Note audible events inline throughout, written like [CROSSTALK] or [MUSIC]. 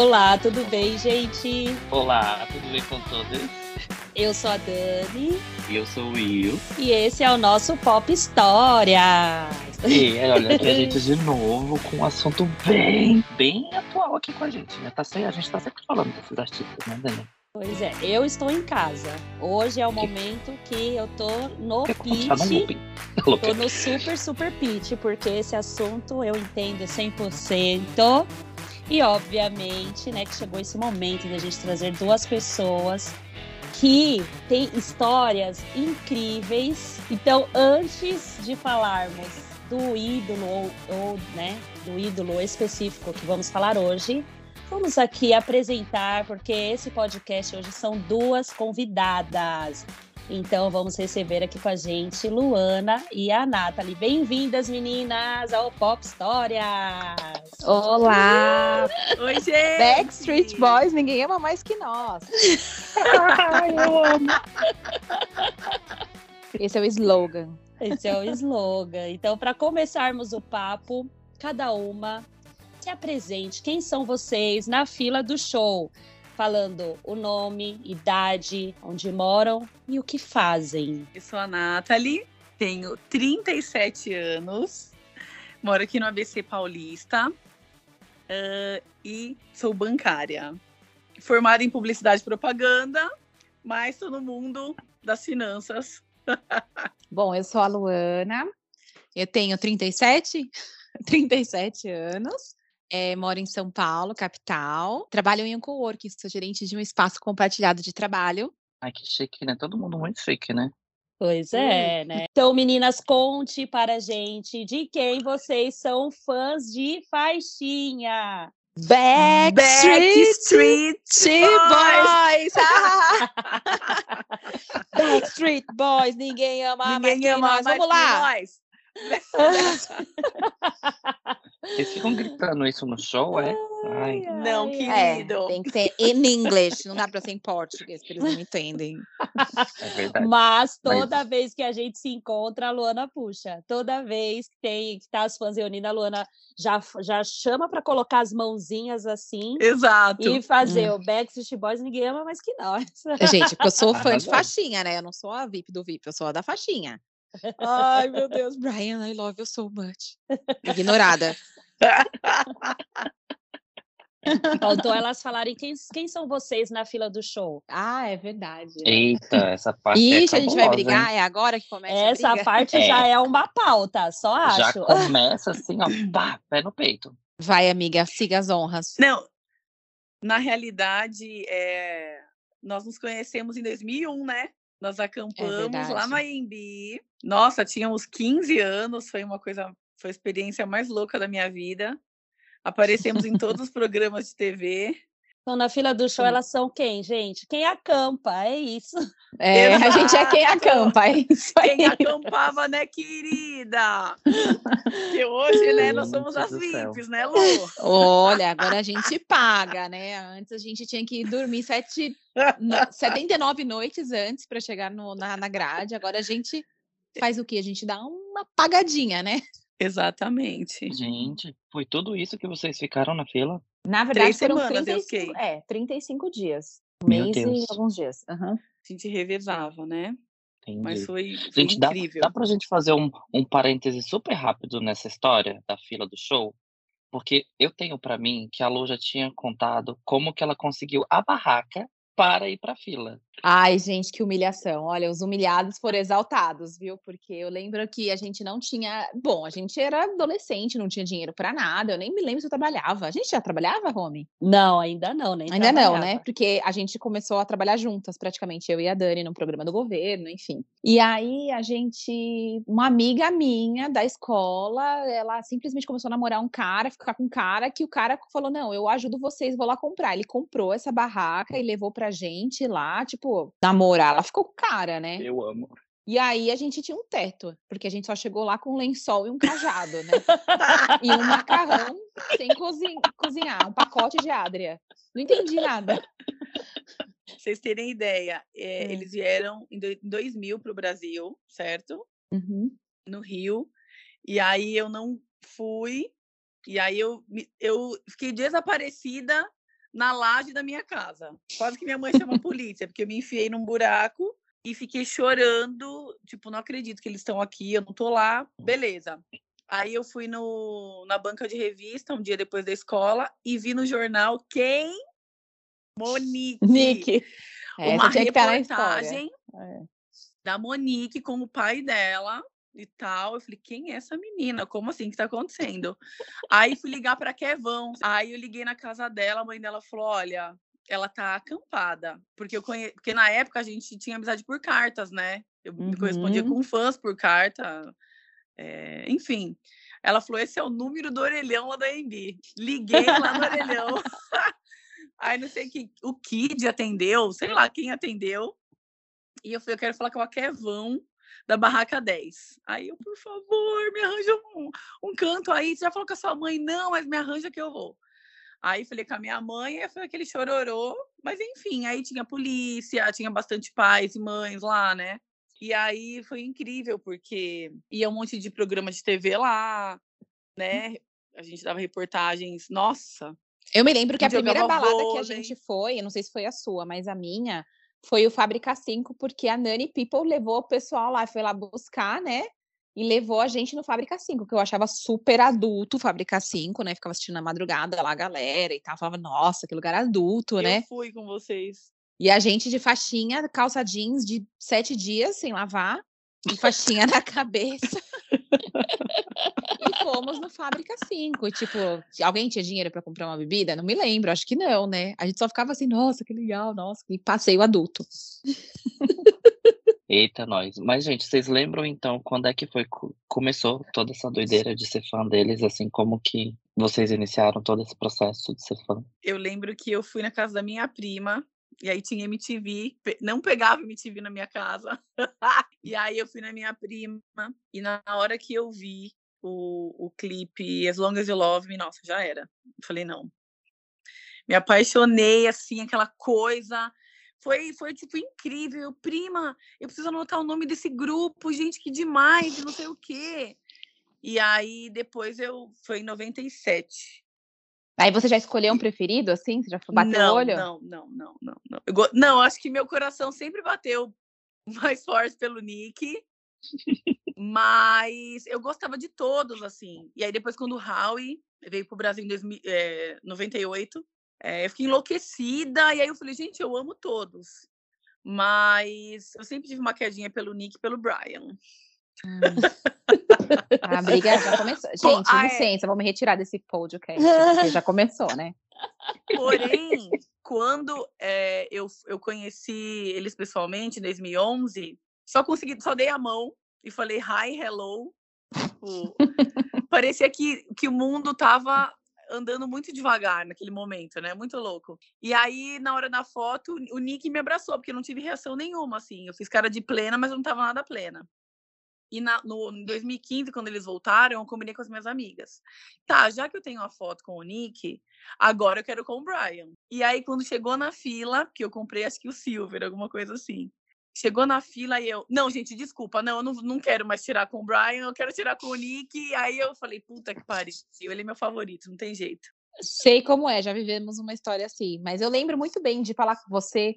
Olá, tudo bem, gente? Olá, tudo bem com todos? Eu sou a Dani. E eu sou o Will. E esse é o nosso Pop História. E olha aqui a gente de novo com um assunto bem, bem atual aqui com a gente, né? Tá a gente tá sempre falando desses artistas, né, Dani? Pois é, eu estou em casa. Hoje é o momento que eu tô no pitch. Tô no super, super pitch, porque esse assunto eu entendo 100%. E obviamente, né, que chegou esse momento da gente trazer duas pessoas que têm histórias incríveis. Então, antes de falarmos do ídolo ou, ou né, do ídolo específico que vamos falar hoje, vamos aqui apresentar, porque esse podcast hoje são duas convidadas. Então vamos receber aqui com a gente Luana e a Nathalie. Bem-vindas, meninas, ao Pop Histórias! Olá! [LAUGHS] Oi, gente! Backstreet Boys, ninguém ama mais que nós. [LAUGHS] Ai, eu amo! Esse é o slogan. Esse é o slogan. Então, para começarmos o papo, cada uma se apresente. Quem são vocês na fila do show? Falando o nome, idade, onde moram e o que fazem. Eu sou a Nathalie, tenho 37 anos, moro aqui no ABC Paulista uh, e sou bancária. Formada em publicidade e propaganda, mas estou no mundo das finanças. [LAUGHS] Bom, eu sou a Luana, eu tenho 37, 37 [LAUGHS] anos. É, moro em São Paulo, capital. Trabalho em um coworking, sou gerente de um espaço compartilhado de trabalho. Ai, que chique, né? Todo mundo muito chique, né? Pois é, né? Então, meninas, conte para a gente de quem vocês são fãs de faixinha. Backstreet, Backstreet Boys! [LAUGHS] Backstreet Boys, ninguém ama Ninguém mais ama que nós. mais Vamos que lá! nós. [LAUGHS] Eles ficam gritando isso no show, é? Ai, Não, É, querido. tem que ser in English, não dá pra ser em português, porque eles não entendem. é verdade. Mas toda vez que a gente se encontra, a Luana puxa. Toda vez que tem que tá as fãs reunindo, a Luana já, já chama para colocar as mãozinhas assim Exato. e fazer o Backstreet Boys, ninguém ama mais que nós. Gente, porque eu sou fã de faixinha, né? Eu não sou a VIP do VIP, eu sou a da faixinha. Ai, meu Deus, Brian, I love you so much. Ignorada. Faltou elas falarem quem, quem são vocês na fila do show. Ah, é verdade. Eita, essa parte Ixi, é a gente vai brigar? hein? É agora que começa Essa a briga? parte É. já é uma pauta, só Já acho. começa assim, ó, pá, pé no peito. Vai, amiga, siga as honras. Não, na realidade, é, nós nos conhecemos em 2001, né? Nós acampamos lá verdade. no. Nossa, tínhamos 15 anos, foi uma coisa, foi a experiência mais louca da minha vida. Aparecemos em todos os programas de TV. Então, na fila do show, elas são quem, gente? Quem acampa, é isso. É, a gente é quem Exato. acampa, é isso aí. Quem acampava, né, querida? Que hoje, né, nós somos as. VIPs, né, Lu? Olha, agora a gente paga, né? Antes a gente tinha que dormir sete, no- 79 noites antes para chegar no- na, na grade. Agora a gente faz o quê? A gente dá uma pagadinha, né? Exatamente. Gente, foi tudo isso que vocês ficaram na fila? Na Três verdade, foram semanas, eu 35, fiquei. é, 35 dias. Um Meu mês Deus. e alguns dias. aham. A gente revezava, né? Entendi. Mas foi, foi Gente, dá, incrível. dá pra gente fazer um, um parêntese super rápido nessa história da fila do show? Porque eu tenho pra mim que a Lu já tinha contado como que ela conseguiu a barraca para ir pra fila. Ai, gente, que humilhação. Olha, os humilhados foram exaltados, viu? Porque eu lembro que a gente não tinha. Bom, a gente era adolescente, não tinha dinheiro para nada. Eu nem me lembro se eu trabalhava. A gente já trabalhava, Rome? Não, ainda não, nem Ainda não, né? Porque a gente começou a trabalhar juntas, praticamente, eu e a Dani, no programa do governo, enfim. E aí a gente, uma amiga minha da escola, ela simplesmente começou a namorar um cara, ficar com um cara, que o cara falou: Não, eu ajudo vocês, vou lá comprar. Ele comprou essa barraca e levou pra gente lá, tipo, namorar. Ela ficou cara, né? Eu amo. E aí a gente tinha um teto, porque a gente só chegou lá com um lençol e um cajado, né? [LAUGHS] e um macarrão sem cozin- cozinhar, um pacote de Adria. Não entendi nada. Pra vocês terem ideia, é, Hum. eles vieram em do- em 2000 para o Brasil, certo? Uhum. No Rio. E aí eu não fui. E aí eu, eu fiquei desaparecida na laje da minha casa. Quase que minha mãe chama a polícia, porque eu me enfiei num buraco e fiquei chorando, tipo, não acredito que eles estão aqui, eu não tô lá. Beleza. Aí eu fui no, na banca de revista um dia depois da escola e vi no jornal quem? Monique. Nick. Uma reportagem é. da Monique com o pai dela e tal. Eu falei, quem é essa menina? Como assim? O que tá acontecendo? Aí fui ligar para Kevão. Aí eu liguei na casa dela, a mãe dela falou: olha, ela tá acampada. Porque eu conhe... porque na época a gente tinha amizade por cartas, né? Eu uhum. me correspondia com fãs por carta. É... enfim. Ela falou: esse é o número do orelhão lá da MB. Liguei lá no orelhão. [LAUGHS] [LAUGHS] Aí não sei que o Kid atendeu, sei lá quem atendeu. E eu falei, eu quero falar com a Kevão da Barraca 10. Aí eu, por favor, me arranja um, um canto aí. Você já falou com a sua mãe? Não, mas me arranja que eu vou. Aí falei com a minha mãe, aí foi aquele chororô. Mas enfim, aí tinha polícia, tinha bastante pais e mães lá, né? E aí foi incrível, porque ia um monte de programa de TV lá, né? A gente dava reportagens, nossa. Eu me lembro que a primeira balada vôlei. que a gente foi, eu não sei se foi a sua, mas a minha, foi o Fábrica 5, porque a Nani People levou o pessoal lá, foi lá buscar, né? E levou a gente no Fábrica 5, que eu achava super adulto, Fábrica 5, né? Ficava assistindo na madrugada lá a galera e tal. Falava, nossa, que lugar adulto, eu né? Eu fui com vocês. E a gente de faixinha, calça jeans de sete dias sem lavar, e faixinha [LAUGHS] na cabeça. [LAUGHS] fomos no Fábrica 5. E, tipo, alguém tinha dinheiro para comprar uma bebida? Não me lembro, acho que não, né? A gente só ficava assim, nossa, que legal, nossa, que passeio adulto. [LAUGHS] Eita, nós. Mas, gente, vocês lembram então quando é que foi começou toda essa doideira de ser fã deles, assim, como que vocês iniciaram todo esse processo de ser fã? Eu lembro que eu fui na casa da minha prima, e aí tinha MTV, não pegava MTV na minha casa. [LAUGHS] e aí eu fui na minha prima, e na hora que eu vi o, o clipe As Long As You Love Me, nossa, já era. falei, não. Me apaixonei, assim, aquela coisa. Foi, foi tipo, incrível. Prima, eu preciso anotar o nome desse grupo, gente, que demais, não sei o quê. E aí, depois eu. Foi em 97. Aí você já escolheu um preferido, assim? Você já bateu não, o olho? Não, não, não, não, não. Eu, não, acho que meu coração sempre bateu [LAUGHS] mais forte pelo Nick. Mas eu gostava de todos, assim. E aí depois, quando o Howie veio pro Brasil em 2000, é, 98, é, eu fiquei enlouquecida. E aí eu falei, gente, eu amo todos. Mas eu sempre tive uma quedinha pelo Nick e pelo Brian. Hum. A briga já começou. [LAUGHS] Gente, ah, licença, é... vamos retirar desse podcast, porque já começou, né? Porém, quando é, eu, eu conheci eles pessoalmente, em 2011, só consegui, só dei a mão e falei hi, hello. Tipo, [LAUGHS] parecia que, que o mundo tava andando muito devagar naquele momento, né? Muito louco. E aí, na hora da foto, o Nick me abraçou, porque eu não tive reação nenhuma, assim. Eu fiz cara de plena, mas não tava nada plena. E na, no, em 2015, quando eles voltaram, eu combinei com as minhas amigas. Tá, já que eu tenho uma foto com o Nick, agora eu quero com o Brian. E aí, quando chegou na fila, que eu comprei, acho que o Silver, alguma coisa assim. Chegou na fila e eu. Não, gente, desculpa, não, eu não, não quero mais tirar com o Brian, eu quero tirar com o Nick. Aí eu falei, puta que pariu, ele é meu favorito, não tem jeito. Sei como é, já vivemos uma história assim. Mas eu lembro muito bem de falar com você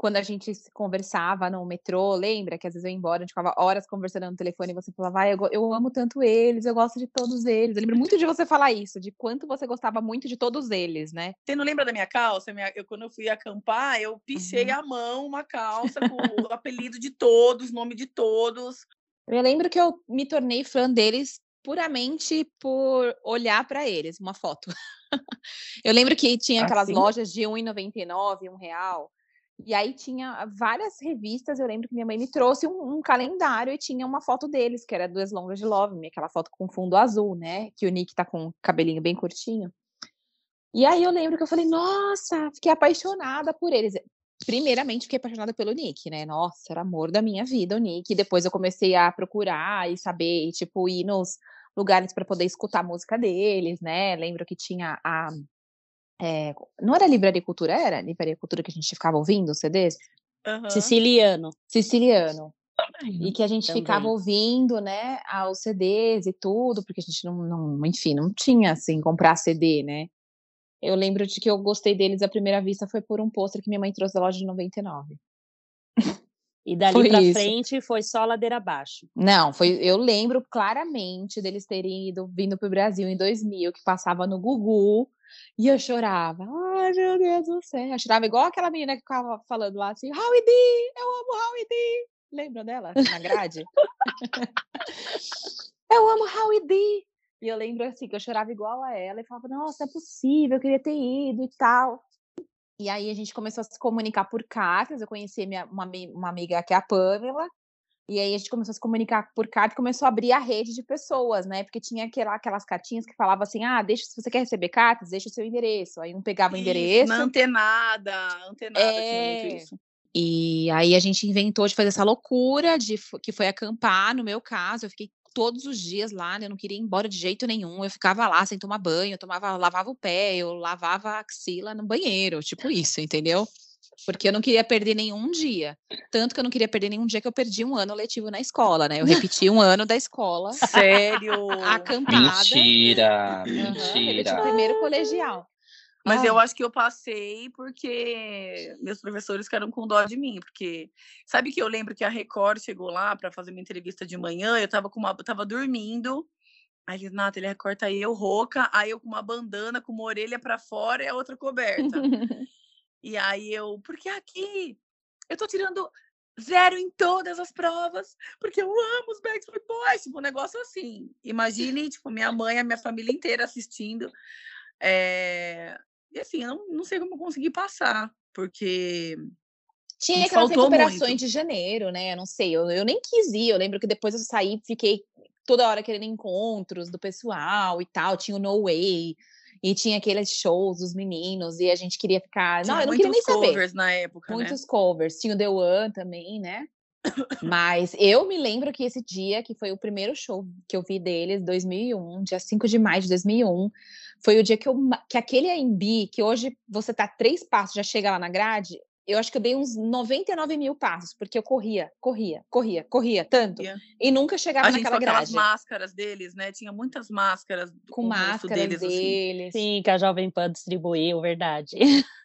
quando a gente conversava no metrô, lembra que às vezes eu ia embora, a gente ficava horas conversando no telefone e você falava, ah, eu, eu amo tanto eles, eu gosto de todos eles. Eu lembro muito de você falar isso, de quanto você gostava muito de todos eles, né? Você não lembra da minha calça? Minha, eu, quando eu fui acampar, eu pichei uhum. a mão uma calça com o apelido de todos, nome de todos. Eu lembro que eu me tornei fã deles puramente por olhar para eles, uma foto. [LAUGHS] eu lembro que tinha aquelas assim? lojas de R$1,99, R$1,00, e aí tinha várias revistas, eu lembro que minha mãe me trouxe um, um, calendário e tinha uma foto deles, que era do As Longas de Love Me, aquela foto com fundo azul, né? Que o Nick tá com o cabelinho bem curtinho. E aí eu lembro que eu falei, nossa, fiquei apaixonada por eles. Primeiramente, fiquei apaixonada pelo Nick, né? Nossa, era amor da minha vida, o Nick. E depois eu comecei a procurar e saber, tipo, ir nos lugares para poder escutar a música deles, né? Lembro que tinha a é, não era Livraria Cultura, era Livraria Cultura que a gente ficava ouvindo os CDs? Uhum. Siciliano. Siciliano. Também, e que a gente também. ficava ouvindo, né, os CDs e tudo, porque a gente não, não, enfim, não tinha, assim, comprar CD, né? Eu lembro de que eu gostei deles à primeira vista foi por um pôster que minha mãe trouxe da loja de 99. E dali foi pra isso. frente foi só ladeira abaixo. Não, foi. Eu lembro claramente deles terem ido vindo pro Brasil em 2000, que passava no Gugu, e eu chorava. Ai, meu Deus do céu. Eu chorava igual aquela menina que ficava falando lá assim: Howie D, eu amo Howie D. Lembram dela? Na grade? [LAUGHS] eu amo Howie D. E eu lembro assim que eu chorava igual a ela e falava: Nossa, é possível, eu queria ter ido e tal. E aí a gente começou a se comunicar por cartas. Eu conheci minha, uma, uma amiga que é a Pamela. E aí a gente começou a se comunicar por carta e começou a abrir a rede de pessoas, né? Porque tinha aquela, aquelas cartinhas que falavam assim: ah, deixa, se você quer receber cartas, deixa o seu endereço. Aí um pegava isso, o endereço. Na antenada, antenada é... tinha muito isso. E aí a gente inventou de fazer essa loucura de que foi acampar, no meu caso, eu fiquei todos os dias lá, né, eu não queria ir embora de jeito nenhum. Eu ficava lá sem tomar banho, eu tomava, lavava o pé, eu lavava a axila no banheiro, tipo isso, entendeu? Porque eu não queria perder nenhum dia. Tanto que eu não queria perder nenhum dia que eu perdi um ano letivo na escola, né? Eu repeti um ano da escola. [LAUGHS] Sério? Acampada. Mentira! Uhum, mentira! o primeiro colegial. Mas Ai. eu acho que eu passei porque meus professores ficaram com dó de mim, porque sabe que eu lembro que a Record chegou lá para fazer uma entrevista de manhã, eu tava com uma, eu tava dormindo. Aí eles, Nata, ele recorta aí eu rouca, aí eu com uma bandana, com uma orelha para fora e a outra coberta. [LAUGHS] e aí eu, porque aqui eu tô tirando zero em todas as provas, porque eu amo os Backstreet Boys, tipo, um negócio assim. Imagine, tipo, minha mãe, a minha família inteira assistindo. É... E assim, eu não, não sei como eu consegui passar, porque. Tinha aquelas recuperações muito. de janeiro, né? Eu não sei, eu, eu nem quis ir. Eu lembro que depois eu saí, fiquei toda hora querendo encontros do pessoal e tal. Tinha o No Way. E tinha aqueles shows dos meninos, e a gente queria ficar. Tinha não, eu não queria nem saber. covers na época. Né? Muitos né? covers. Tinha o The One também, né? Mas eu me lembro que esse dia, que foi o primeiro show que eu vi deles, 2001, dia 5 de maio de 2001, foi o dia que, eu, que aquele AMB, que hoje você tá três passos, já chega lá na grade, eu acho que eu dei uns 99 mil passos, porque eu corria, corria, corria, corria tanto. Yeah. E nunca chegava a naquela gente, grade. aquelas máscaras deles, né? Tinha muitas máscaras com, máscaras deles. deles. Assim. Sim, que a Jovem Pan distribuiu, verdade. [LAUGHS]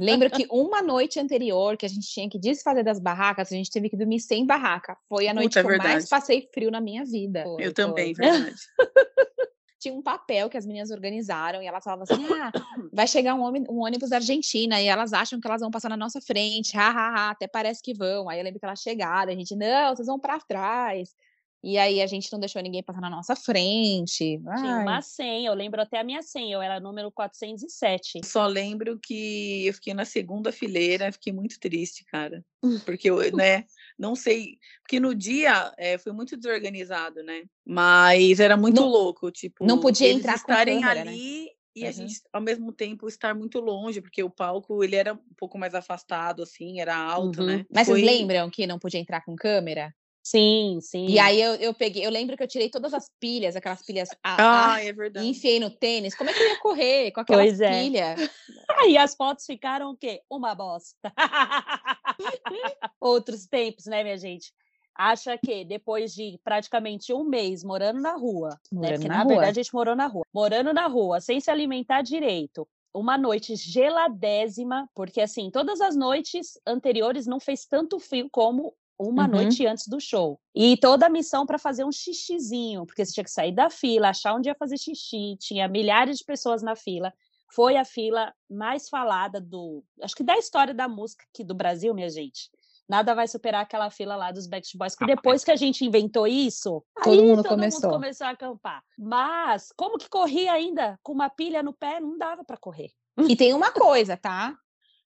Lembro que uma noite anterior, que a gente tinha que desfazer das barracas, a gente teve que dormir sem barraca. Foi a noite Puta, que é eu mais passei frio na minha vida. Foi, eu foi. também, verdade. [LAUGHS] tinha um papel que as meninas organizaram e elas falavam assim: ah, vai chegar um, um, ônibus da Argentina e elas acham que elas vão passar na nossa frente, ha, ha, ha, até parece que vão. Aí eu lembro que elas chegaram, a gente, não, vocês vão para trás. E aí a gente não deixou ninguém passar na nossa frente. Ai. Tinha uma senha, eu lembro até a minha senha, eu era número 407. Só lembro que eu fiquei na segunda fileira, fiquei muito triste, cara. [LAUGHS] Porque eu, né, não sei, porque no dia é, foi muito desorganizado, né? Mas era muito não, louco, tipo, não podia entrar estarem câmera, ali né? e a gente ao mesmo tempo estar muito longe, porque o palco ele era um pouco mais afastado assim, era alto, uhum. né? Mas foi... vocês lembram que não podia entrar com câmera? Sim, sim. E aí eu, eu peguei, eu lembro que eu tirei todas as pilhas, aquelas pilhas a, ah, é verdade. e enfiei no tênis. Como é que eu ia correr com aquelas pois é. pilhas? e as fotos ficaram o quê? Uma bosta. [LAUGHS] [LAUGHS] Outros tempos, né, minha gente? Acha que depois de praticamente um mês morando na rua, né? morando né? Porque na, na verdade a gente morou na rua, morando na rua, sem se alimentar direito, uma noite geladésima, porque assim, todas as noites anteriores não fez tanto frio como uma uhum. noite antes do show. E toda a missão para fazer um xixizinho, porque você tinha que sair da fila, achar onde ia fazer xixi, tinha milhares de pessoas na fila. Foi a fila mais falada do, acho que da história da música aqui do Brasil, minha gente. Nada vai superar aquela fila lá dos Backstreet Boys, que depois que a gente inventou isso, todo, mundo, todo começou. mundo começou a acampar. Mas como que corria ainda com uma pilha no pé? Não dava para correr. E tem uma coisa, tá?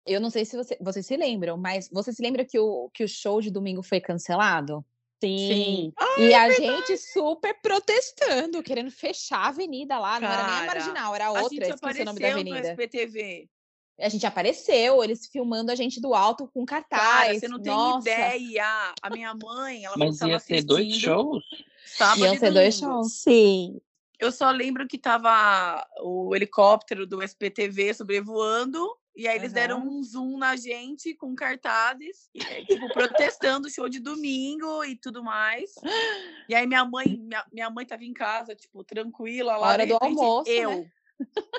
Eu não sei se você, vocês se lembram, mas você se lembra que o, que o show de domingo foi cancelado? Sim. Sim. Ai, e a verdade. gente super protestando, querendo fechar a avenida lá. Cara, não era nem a marginal, era outra, esqueci o nome da avenida. No SPTV. A gente apareceu, eles filmando a gente do alto com cartaz. Cara, você não tem Nossa. ideia. A minha mãe, ela Mas ia ter dois shows? Sábado Iam ter dois shows. Sim. Eu só lembro que tava o helicóptero do SPTV sobrevoando e aí eles uhum. deram um zoom na gente com cartazes, e, tipo, protestando o show de domingo e tudo mais. E aí minha mãe, minha, minha mãe tava em casa, tipo, tranquila lá. Hora do almoço, eu, né?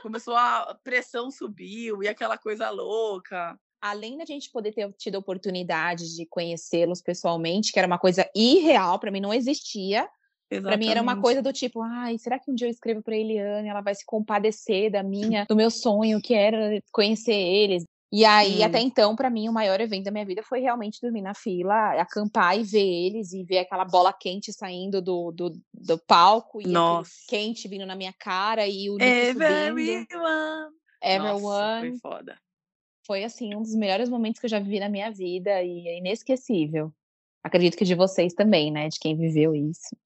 Começou a pressão subiu e aquela coisa louca. Além da gente poder ter tido a oportunidade de conhecê-los pessoalmente, que era uma coisa irreal, para mim não existia. Para mim era uma coisa do tipo, ai, será que um dia eu escrevo para Eliane, ela vai se compadecer da minha, do meu sonho que era conhecer eles. E aí, hum. até então, para mim, o maior evento da minha vida foi realmente dormir na fila, acampar e ver eles, e ver aquela bola quente saindo do, do, do palco, e quente vindo na minha cara, e o Everyone. Everyone. Nossa, foi foda. Foi, assim, um dos melhores momentos que eu já vivi na minha vida, e é inesquecível. Acredito que de vocês também, né, de quem viveu isso.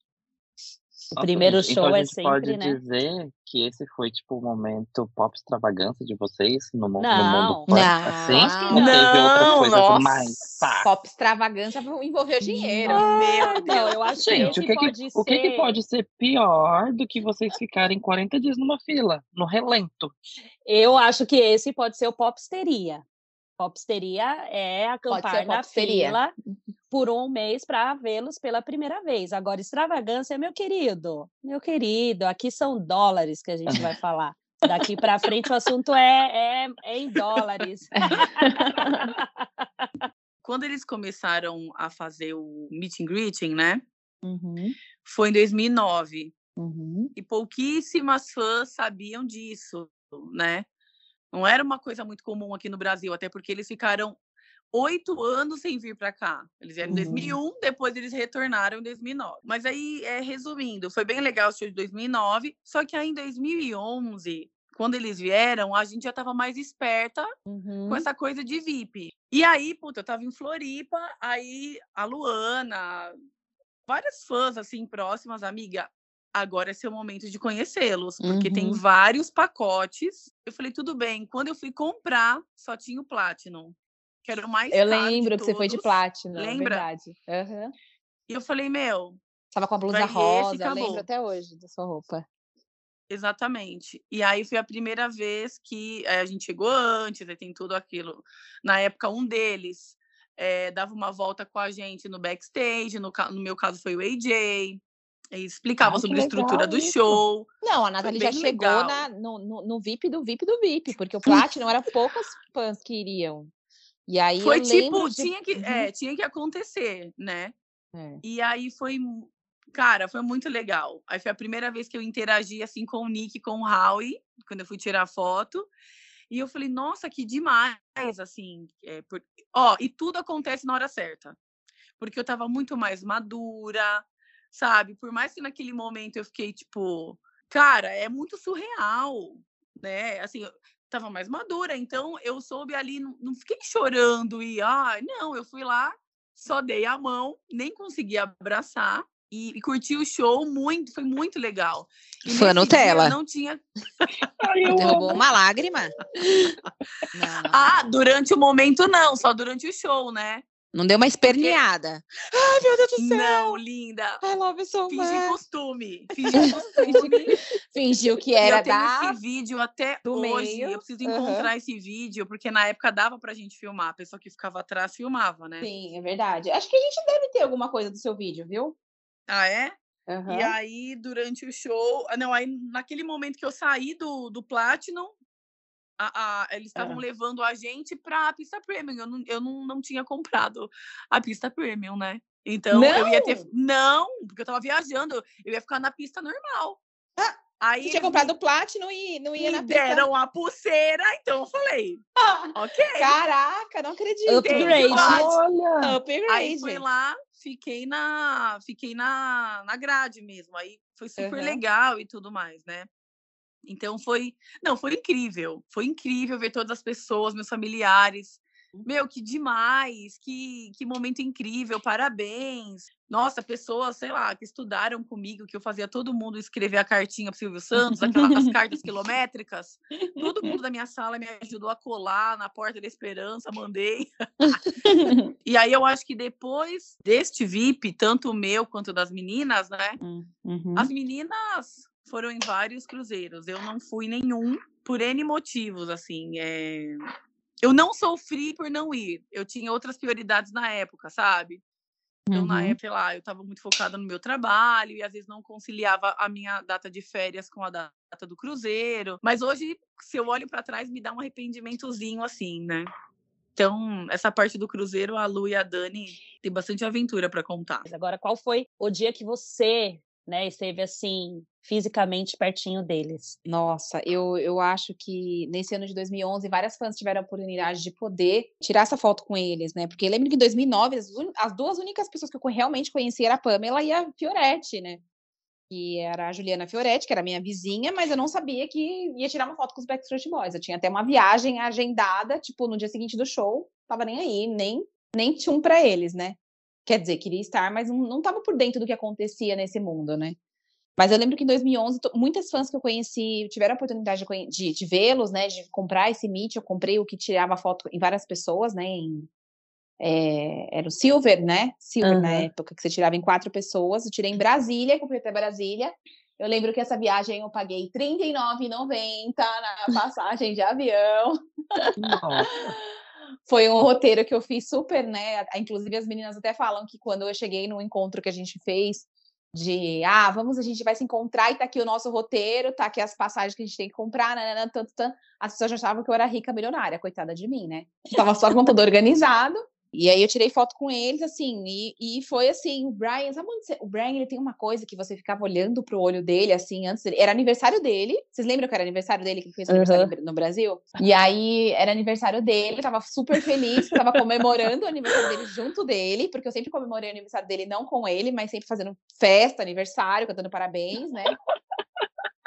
O primeiro então show então é sempre, pode né? dizer que esse foi, tipo, o momento pop extravagância de vocês no, no Não, mundo pop, não, assim? acho que Ou não. teve outras coisas nossa. mais, pá? Pop extravagância envolveu dinheiro. Meu Não, eu acho Gente, que o que, pode que, ser... o que, que pode ser pior do que vocês ficarem 40 dias numa fila, no relento? Eu acho que esse pode ser o popsteria. Popsteria é acampar na fila por um mês para vê-los pela primeira vez. Agora, extravagância, meu querido, meu querido, aqui são dólares que a gente vai falar. Daqui para frente o assunto é, é, é em dólares. [LAUGHS] Quando eles começaram a fazer o meet and greeting, né? Uhum, Foi em 2009. uhum. E pouquíssimas fãs sabiam disso, né? Não era uma coisa muito comum aqui no Brasil, até porque eles ficaram oito anos sem vir para cá. Eles vieram em Uhum. 2001, depois eles retornaram em 2009. Mas aí, é, resumindo, foi bem legal o show de 2009, só que aí em 2011, quando eles vieram, a gente já estava mais esperta Uhum. com essa coisa de VIP. E aí, puta, eu tava em Floripa, aí a Luana, várias fãs assim próximas, amiga, agora é seu momento de conhecê-los, porque tem Uhum. vários pacotes. Eu falei, tudo bem. Quando eu fui comprar, só tinha o Platinum, que era o mais Eu lembro que você foi de. Platinum, é Lembra? verdade. Aham. E eu falei, meu, Tava com a blusa rosa, lembro até hoje da sua roupa. Exatamente. E aí foi a primeira vez que eh, a gente chegou antes, aí tem tudo aquilo. Na época, um deles eh, dava uma volta com a gente no backstage, no, no meu caso foi o AJ, explicava que sobre a estrutura legal do isso. show. Não, a Nathalie já chegou na- no, no- no VIP do VIP do VIP, [LAUGHS] porque o Platinum era poucas fãs que iriam. E aí Foi tipo, de- tinha, que, Uhum. é, tinha que acontecer, né? É. E aí foi, cara, foi muito legal. Aí foi a primeira vez que eu interagi assim com o Nick, com o Howie, quando eu fui tirar foto. E eu falei, nossa, que demais, assim. é, por- Ó, e tudo acontece na hora certa. Porque eu tava muito mais madura, sabe? Por mais que naquele momento eu fiquei, tipo, cara, é muito surreal, né? Assim, eu tava mais madura, então eu soube ali, não, não fiquei chorando e, ai, não, eu fui lá, só dei a mão, nem consegui abraçar e, e curti o show muito, foi muito legal. E Fã Nutella. não tinha. Ai, Derrubou uma lágrima. Não, não. Ah, durante o momento não, só durante o show, né? Não deu uma esperneada. Ai, meu Deus do céu. Não, linda. I love so Fingi much. costume. Fingi [LAUGHS] costume. Fingiu que era eu tenho da... esse vídeo até do hoje. meio, Eu preciso encontrar esse vídeo, porque na época dava pra gente filmar. A pessoa que ficava atrás filmava, né? Sim, é verdade. Acho que a gente deve ter alguma coisa do seu vídeo, viu? Ah, é? Aham. E aí, durante o show. ah, Não, aí naquele momento que eu saí do, do Platinum, a- a- eles estavam Ah. levando a gente pra pista premium. Eu não, eu não, não tinha comprado a pista premium, né? Então eu ia ter. Não, porque eu tava viajando, eu ia ficar na pista normal. Aí Você tinha comprado o Platinum e não ia me na pista. deram a pulseira, então eu falei, [LAUGHS] ok. Caraca, não acredito. Upgrade. Olha! Upgrade. Aí fui lá, fiquei na, fiquei na, na grade mesmo. Aí foi super Aham. legal e tudo mais, né? Então foi, não, foi incrível. Foi incrível ver todas as pessoas, meus familiares. Meu, que demais, que, que momento incrível, parabéns. Nossa, pessoas, sei lá, que estudaram comigo, que eu fazia todo mundo escrever a cartinha pro Silvio Santos, aquelas as cartas quilométricas. Todo mundo da minha sala me ajudou a colar na porta da esperança, mandei. [LAUGHS] E aí eu acho que depois deste VIP, tanto o meu quanto das meninas, né? Uhum. As meninas foram em vários cruzeiros. Eu não fui nenhum por N motivos, assim. é, Eu não sofri por não ir. Eu tinha outras prioridades na época, sabe? Então, uhum. na época, sei lá, eu estava muito focada no meu trabalho e às vezes não conciliava a minha data de férias com a data do cruzeiro. Mas hoje, se eu olho para trás, me dá um arrependimentozinho assim, né? Então, essa parte do cruzeiro, a Lu e a Dani tem bastante aventura para contar. Agora, qual foi o dia que você né, esteve assim fisicamente pertinho deles. Nossa, eu, eu acho que nesse ano de 2011 várias fãs tiveram a oportunidade de poder tirar essa foto com eles, né? Porque lembro que em 2009 as, as duas únicas pessoas que eu realmente conhecia era a Pamela e a Fioretti, né? Que era a Juliana Fioretti, que era minha vizinha, mas eu não sabia que ia tirar uma foto com os Backstreet Boys. Eu tinha até uma viagem agendada, tipo, no dia seguinte do show, tava nem aí, nem nem tinha um para eles, né? Quer dizer, queria estar, mas não, não tava por dentro do que acontecia nesse mundo, né? Mas eu lembro que em 2011, muitas fãs que eu conheci tiveram a oportunidade de, de, de vê-los, né? De comprar esse Meet. Eu comprei o que tirava foto em várias pessoas, né? Em, é, era o Silver, né? Silver uhum. na época, que você tirava em quatro pessoas. Eu tirei em Brasília, comprei até Brasília. Eu lembro que essa viagem eu paguei R$39,90 na passagem de avião. Foi um roteiro que eu fiz super, né? Inclusive, as meninas até falam que quando eu cheguei no encontro que a gente fez, de ah, vamos, a gente vai se encontrar e tá aqui o nosso roteiro, tá aqui as passagens que a gente tem que comprar, nanana, tanto, tanto. As pessoas já achavam que eu era rica milionária, coitada de mim, né? Tava só com tudo organizado. E aí eu tirei foto com eles, assim, e, e foi assim, o Brian, sabe onde você, o Brian, ele tem uma coisa que você ficava olhando pro olho dele, assim, antes dele, era aniversário dele, vocês lembram que era aniversário dele, que ele fez aniversário no Brasil? E aí, era aniversário dele, eu tava super feliz, tava comemorando o aniversário dele junto dele, porque eu sempre comemorei o aniversário dele, não com ele, mas sempre fazendo festa, aniversário, cantando parabéns, né?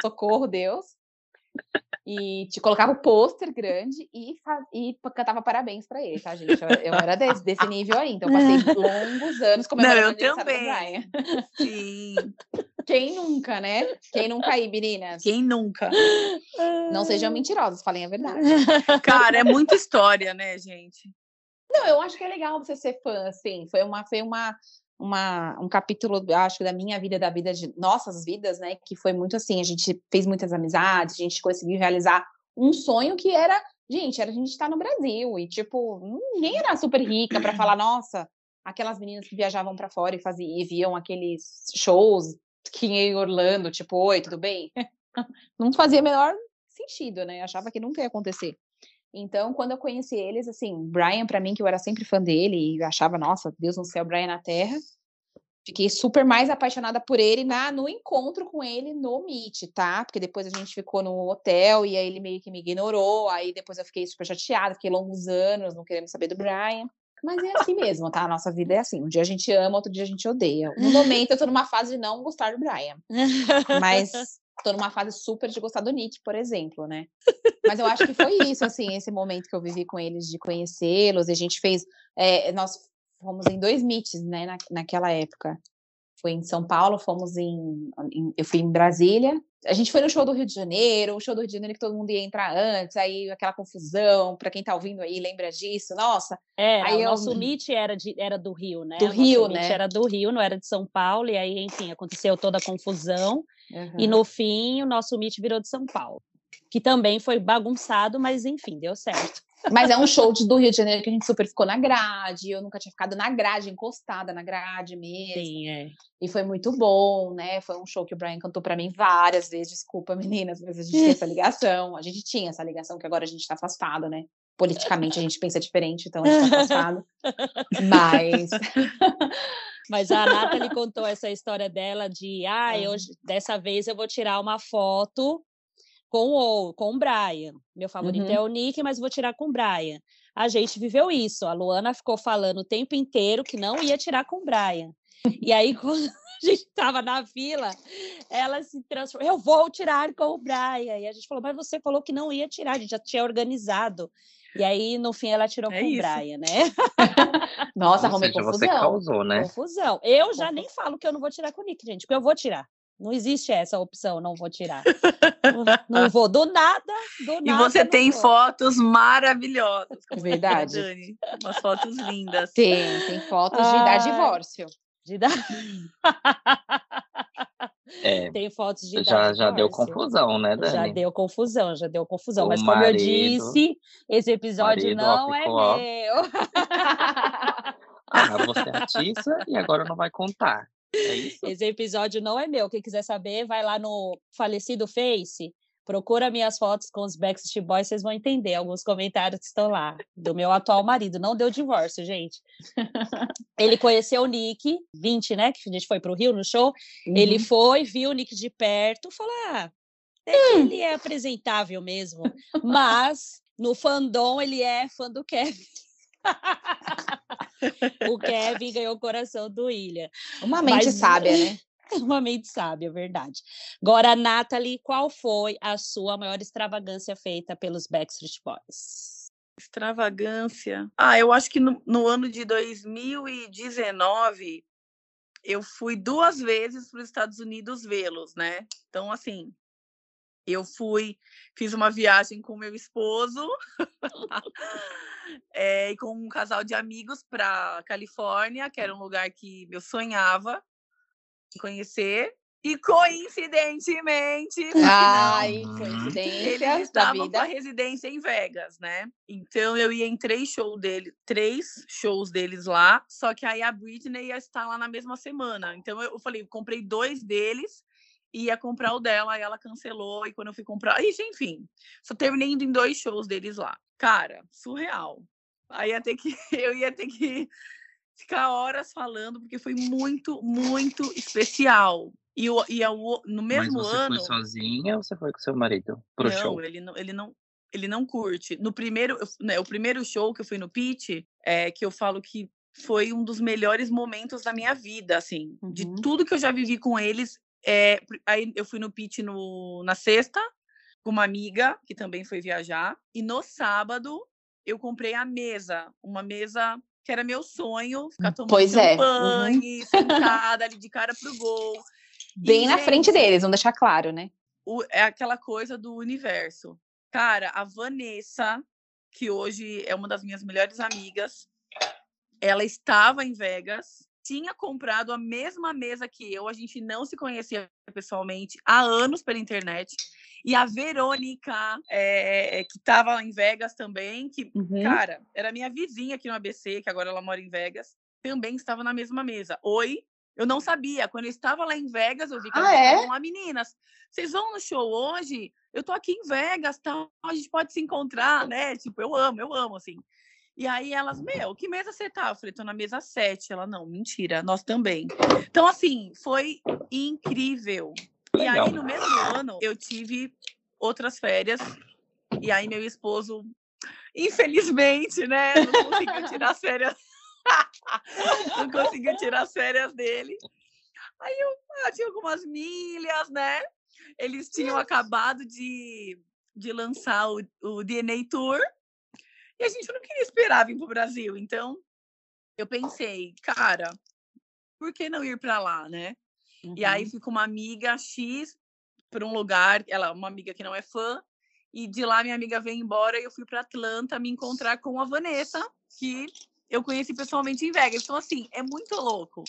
Socorro, Deus e te colocava o pôster grande e, e cantava parabéns para ele, tá, gente? Eu, eu era desse, desse, nível aí, então eu passei [LAUGHS] longos anos comemorando Não, eu também. Sim. Quem nunca, né? Quem nunca aí, meninas? Quem nunca? Não sejam mentirosas, falem a verdade. [LAUGHS] Cara, é muita história, né, gente? Não, eu acho que é legal você ser fã, assim. Foi uma, foi uma, uma, um capítulo, acho, da minha vida, da vida de nossas vidas, né? Que foi muito assim, a gente fez muitas amizades, a gente conseguiu realizar um sonho que era, gente, era a gente estar no Brasil e tipo, ninguém era super rica para falar, nossa, aquelas meninas que viajavam para fora e faziam e viam aqueles shows que em Orlando, tipo, oi, tudo bem? [LAUGHS] Não fazia menor sentido, né? Achava que nunca ia acontecer. Então, quando eu conheci eles, assim, Brian, para mim, que eu era sempre fã dele e achava, nossa, Deus no céu, Brian na terra, fiquei super mais apaixonada por ele na no encontro com ele no Meet, tá? Porque depois a gente ficou no hotel e aí ele meio que me ignorou, aí depois eu fiquei super chateada, fiquei longos anos não querendo saber do Brian. Mas é assim mesmo, tá? A nossa vida é assim. Um dia a gente ama, outro dia a gente odeia. No momento eu tô numa fase de não gostar do Brian. [LAUGHS] Mas tô numa fase super de gostar do Nick, por exemplo, né? Mas eu acho que foi isso, assim, esse momento que eu vivi com eles de conhecê-los. E a gente fez. É, nós fomos em dois meets, né, na, naquela época. Foi em São Paulo, fomos em, em, Eu fui em Brasília. A gente foi no show do Rio de Janeiro, o show do Rio de Janeiro que todo mundo ia entrar antes, aí aquela confusão, para quem tá ouvindo aí, lembra disso? Nossa. É, aí o eu... nosso meet era, de, era do Rio, né? Do Rio, né? Era do Rio, não era de São Paulo, e aí, enfim, aconteceu toda a confusão. Uhum. E no fim, o nosso meet virou de São Paulo. Que também foi bagunçado, mas enfim, deu certo. Mas é um show do Rio de Janeiro que a gente super ficou na grade. Eu nunca tinha ficado na grade, encostada na grade mesmo. Sim, é. E foi muito bom, né? Foi um show que o Brian cantou para mim várias vezes. Desculpa, meninas, mas a gente tem essa ligação. A gente tinha essa ligação que agora a gente tá afastado, né? Politicamente a gente pensa diferente, então a gente tá afastado. [LAUGHS] mas. Mas a Nathalie contou essa história dela de, ah, eu, dessa vez eu vou tirar uma foto com o, com o Brian. Meu favorito uhum. é o Nick, mas vou tirar com o Brian. A gente viveu isso. A Luana ficou falando o tempo inteiro que não ia tirar com o Brian. E aí, [LAUGHS] quando a gente estava na fila, ela se transformou. Eu vou tirar com o Brian. E a gente falou, mas você falou que não ia tirar, a gente já tinha organizado. E aí, no fim, ela tirou é com o Brian, né? [LAUGHS] Nossa, arrumei confusão. Você causou, né? Confusão. Eu já nem falo que eu não vou tirar com o Nick, gente, porque eu vou tirar. Não existe essa opção, não vou tirar. não, não, vou, do nada, do nada. E você tem vou. fotos maravilhosas. É verdade. Dani. Umas fotos lindas. Tem, tem fotos de dar divórcio. De dar. É, tem fotos de já, já deu confusão, né, Dani? Já deu confusão, já deu confusão. O Mas como marido, eu disse, esse episódio não é meu. Ah, você é artista e agora não vai contar. É? Esse episódio não é meu. Quem quiser saber, vai lá no falecido Face, procura minhas fotos com os Backstreet Boys, vocês vão entender alguns comentários que estão lá. Do meu atual marido. Não deu divórcio, gente. [LAUGHS] Ele conheceu o Nick, 20, né? Que a gente foi pro Rio no show. Uhum. Ele foi, viu o Nick de perto, falou: ah, hum. ele é apresentável mesmo. Mas no fandom ele é fã do Kevin. [LAUGHS] o Kevin ganhou o coração do William. Uma mente Mas, sábia, [LAUGHS] né? Uma mente sábia, é verdade. Agora, Nathalie, qual foi a sua maior extravagância feita pelos Backstreet Boys? Extravagância. Ah, eu acho que no, no ano de 2019 eu fui duas vezes para os Estados Unidos vê-los, né? Então, assim, eu fui, fiz uma viagem com meu esposo é, [LAUGHS] e com um casal de amigos para Califórnia, que era um lugar que eu sonhava conhecer. E coincidentemente, [LAUGHS] Ai, coincidência eles estavam com a residência em Vegas, né? Então eu ia em três shows dele, três shows deles lá, só que aí a Britney ia estar lá na mesma semana. Então eu falei, comprei dois deles ia comprar o dela, aí ela cancelou, e quando eu fui comprar. Ixi, enfim, só terminei indo em dois shows deles lá. Cara, surreal. Aí ia ter que, [LAUGHS] eu ia ter que ficar horas falando, porque foi muito, muito especial. E, o, e o, no mesmo Mas você ano. Você foi sozinha ou você foi com seu marido pro não, show? Ele não, ele não, ele não curte. No primeiro, né, o primeiro show que eu fui no Pitch, é que eu falo que foi um dos melhores momentos da minha vida, assim, uhum. de tudo que eu já vivi com eles. É, aí eu fui no Pitch no, na sexta, com uma amiga que também foi viajar, e no sábado eu comprei a mesa, uma mesa que era meu sonho, ficar hum, tomando pois champanhe, é. [LAUGHS] sentada ali de cara pro gol. Bem e, na gente, frente deles, vamos deixar claro, né? O, é aquela coisa do universo. Cara, a Vanessa, que hoje é uma das minhas melhores amigas, ela estava em Vegas, tinha comprado a mesma mesa que eu, a gente não se conhecia pessoalmente há anos pela internet. E a Verônica, é, que estava em Vegas também, que, uhum. cara, era minha vizinha aqui no ABC, que agora ela mora em Vegas, também estava na mesma mesa. Oi, eu não sabia. Quando eu estava lá em Vegas, eu vi que ah, elas é? lá, meninas, vocês vão no show hoje? Eu tô aqui em Vegas, tá? A gente pode se encontrar, né? Tipo, eu amo, eu amo, assim. E aí elas, meu, que mesa você tá? Eu falei, tô na mesa 7. Ela, não, mentira, nós também. Então, assim, foi incrível. Legal. E aí, no mesmo ano, eu tive outras férias. E aí, meu esposo, infelizmente, né, não conseguiu tirar as férias. [LAUGHS] não conseguiu tirar as férias dele. Aí eu ah, tinha algumas milhas, né? Eles tinham acabado de, de lançar o, o DNA Tour e a gente não queria esperar vir para o Brasil. Então, eu pensei, cara, por que não ir para lá, né? Uhum. E aí uhum. fui com uma amiga X para um lugar, ela uma amiga que não é fã, e de lá minha amiga veio embora e eu fui para Atlanta me encontrar com a Vanessa, que eu conheci pessoalmente em Vegas. Então, assim, é muito louco.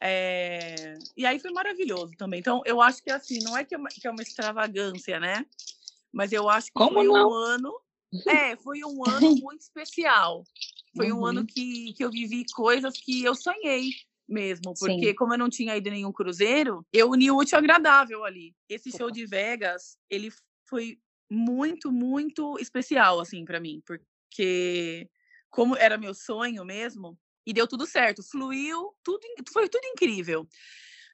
É... E aí foi maravilhoso também. Então, eu acho que assim, não é que é uma, que é uma extravagância, né? Mas eu acho que Como foi não? um ano. [LAUGHS] É, foi um ano muito especial. Foi uhum. um ano uhum. que, que eu vivi coisas que eu sonhei mesmo, porque Sim. como eu não tinha ido nenhum cruzeiro, eu uni o útil ao agradável ali. Esse show de Vegas, ele foi muito, muito especial assim para mim, porque como era meu sonho mesmo, e deu tudo certo, fluiu, tudo foi tudo incrível.